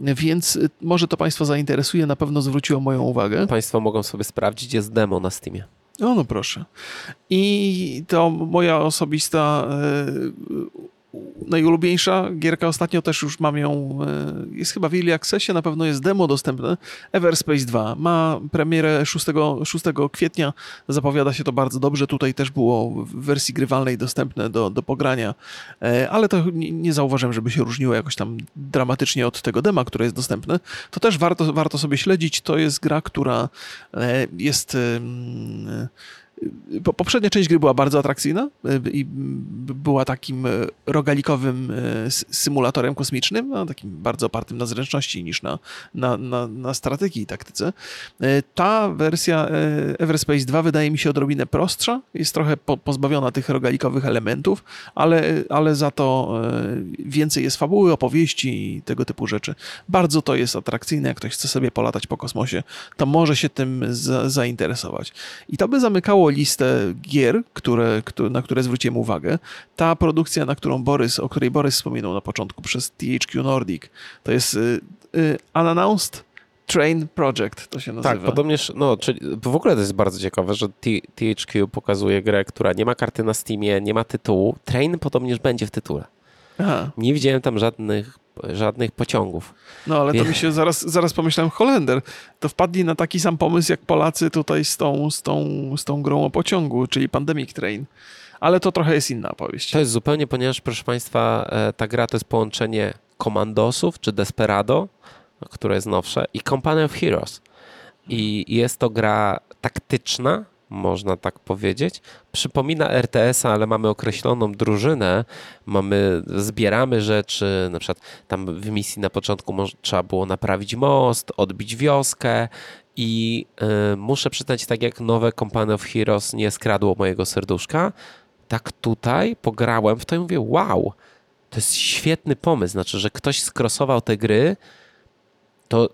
więc e, może to Państwa zainteresuje, na pewno zwróciło moją uwagę.
Państwo mogą sobie sprawdzić, jest demo na Steamie.
No, no proszę. I to moja osobista najulubieńsza gierka ostatnio też już mam ją, e, jest chyba w Early Accessie, na pewno jest demo dostępne, Everspace 2. Ma premierę 6, 6 kwietnia, zapowiada się to bardzo dobrze, tutaj też było w wersji grywalnej dostępne do, do pogrania, e, ale to nie, nie zauważyłem, żeby się różniło jakoś tam dramatycznie od tego dema, które jest dostępne. To też warto, warto sobie śledzić, to jest gra, która e, jest Poprzednia część gry była bardzo atrakcyjna e, i była takim e, rogalikowym e, symulatorem kosmicznym, no, takim bardzo opartym na zręczności niż na, na, na, na strategii i taktyce. Ta wersja Everspace 2 wydaje mi się odrobinę prostsza, jest trochę po, pozbawiona tych rogalikowych elementów, ale, ale za to więcej jest fabuły, opowieści i tego typu rzeczy. Bardzo to jest atrakcyjne, jak ktoś chce sobie polatać po kosmosie, to może się tym za, zainteresować. I to by zamykało listę gier, które, na które zwróciłem uwagę. Ta produkcja, na którą Borys, o której Borys wspominał na początku przez THQ Nordic, to jest y, y, Unannounced Train Project to się nazywa.
Tak, podobnież, no, czyli w ogóle to jest bardzo ciekawe, że THQ pokazuje grę, która nie ma karty na Steamie, nie ma tytułu. Train podobnież będzie w tytule. Aha. Nie widziałem tam żadnych żadnych pociągów.
No ale to mi się zaraz, zaraz pomyślałem, Holender, to wpadli na taki sam pomysł jak Polacy tutaj z tą, z tą, z tą grą o pociągu, czyli Pandemic Train. Ale to trochę jest inna opowieść.
To jest zupełnie, ponieważ proszę Państwa, e, ta gra to jest połączenie Komandosów czy Desperado, które jest nowsze, i Company of Heroes. I jest to gra taktyczna, można tak powiedzieć. Przypomina RTS-a, ale mamy określoną drużynę, mamy, zbieramy rzeczy, na przykład tam w misji na początku trzeba było naprawić most, odbić wioskę i y, muszę przyznać, tak jak nowe Company of Heroes nie skradło mojego serduszka, tak tutaj pograłem w to i mówię, wow, to jest świetny pomysł, znaczy, że ktoś skrosował te gry, to,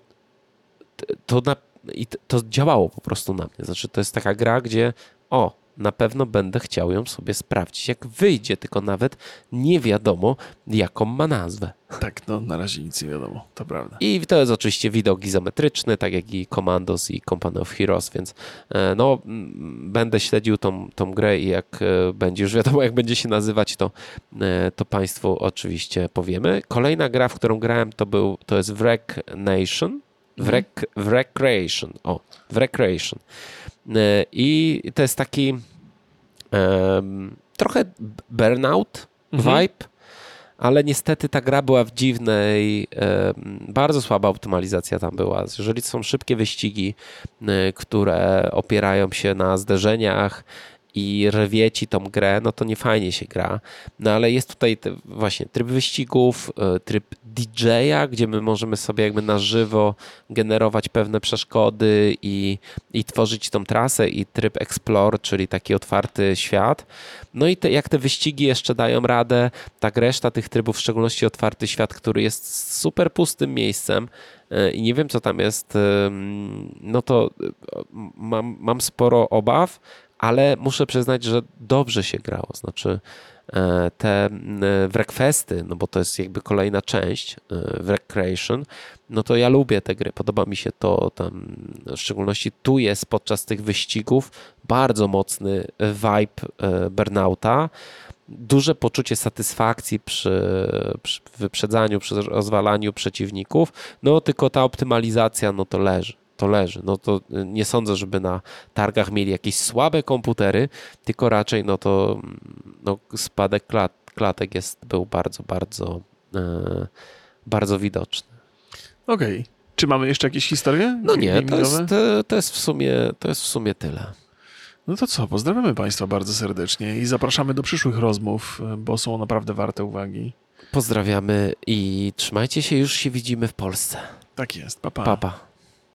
to, na, i to działało po prostu na mnie. Znaczy, to jest taka gra, gdzie o, na pewno będę chciał ją sobie sprawdzić, jak wyjdzie, tylko nawet nie wiadomo, jaką ma nazwę.
Tak, no na razie nic nie wiadomo, to prawda.
I to jest oczywiście widok izometryczny, tak jak i Commandos i Company of Heroes, więc e, no, będę śledził tą, tą grę i jak e, będzie już wiadomo, jak będzie się nazywać, to, e, to Państwu oczywiście powiemy. Kolejna gra, w którą grałem, to, był, to jest Wreck Nation. Wreck, Wreck Creation. O, Wreck Creation. I to jest taki um, trochę burnout mhm. vibe, ale niestety ta gra była w dziwnej, um, bardzo słaba optymalizacja tam była. Jeżeli są szybkie wyścigi, które opierają się na zderzeniach i rwie ci tą grę, no to nie fajnie się gra. No ale jest tutaj właśnie tryb wyścigów, e, tryb DJ-a, gdzie my możemy sobie jakby na żywo generować pewne przeszkody i, i tworzyć tą trasę i tryb Explore, czyli taki otwarty świat. No i te, jak te wyścigi jeszcze dają radę, tak reszta tych trybów, w szczególności otwarty świat, który jest super pustym miejscem, e, i nie wiem, co tam jest, no to e, mam, mam sporo obaw, ale muszę przyznać, że dobrze się grało. Znaczy e, te wreckfesty, no bo to jest jakby kolejna część wreck creation, no to ja lubię te gry, podoba mi się to tam, w szczególności tu jest podczas tych wyścigów bardzo mocny vibe e, burnouta, duże poczucie satysfakcji przy, przy wyprzedzaniu, przy rozwalaniu przeciwników, no tylko ta optymalizacja, no to leży to leży. No to y, nie sądzę, żeby na targach mieli jakieś słabe komputery, tylko raczej no to mm, no, spadek klat, klatek jest, był bardzo, bardzo, e, bardzo widoczny.
Okej. Okay. Czy mamy jeszcze jakieś historie?
No nie, to jest, e, to, jest w sumie, to jest w sumie tyle.
No to co, pozdrawiamy Państwa bardzo serdecznie i zapraszamy do przyszłych rozmów, e, bo są naprawdę warte uwagi.
Pozdrawiamy i trzymajcie się, już się widzimy w Polsce.
Tak jest, papa.
Papa.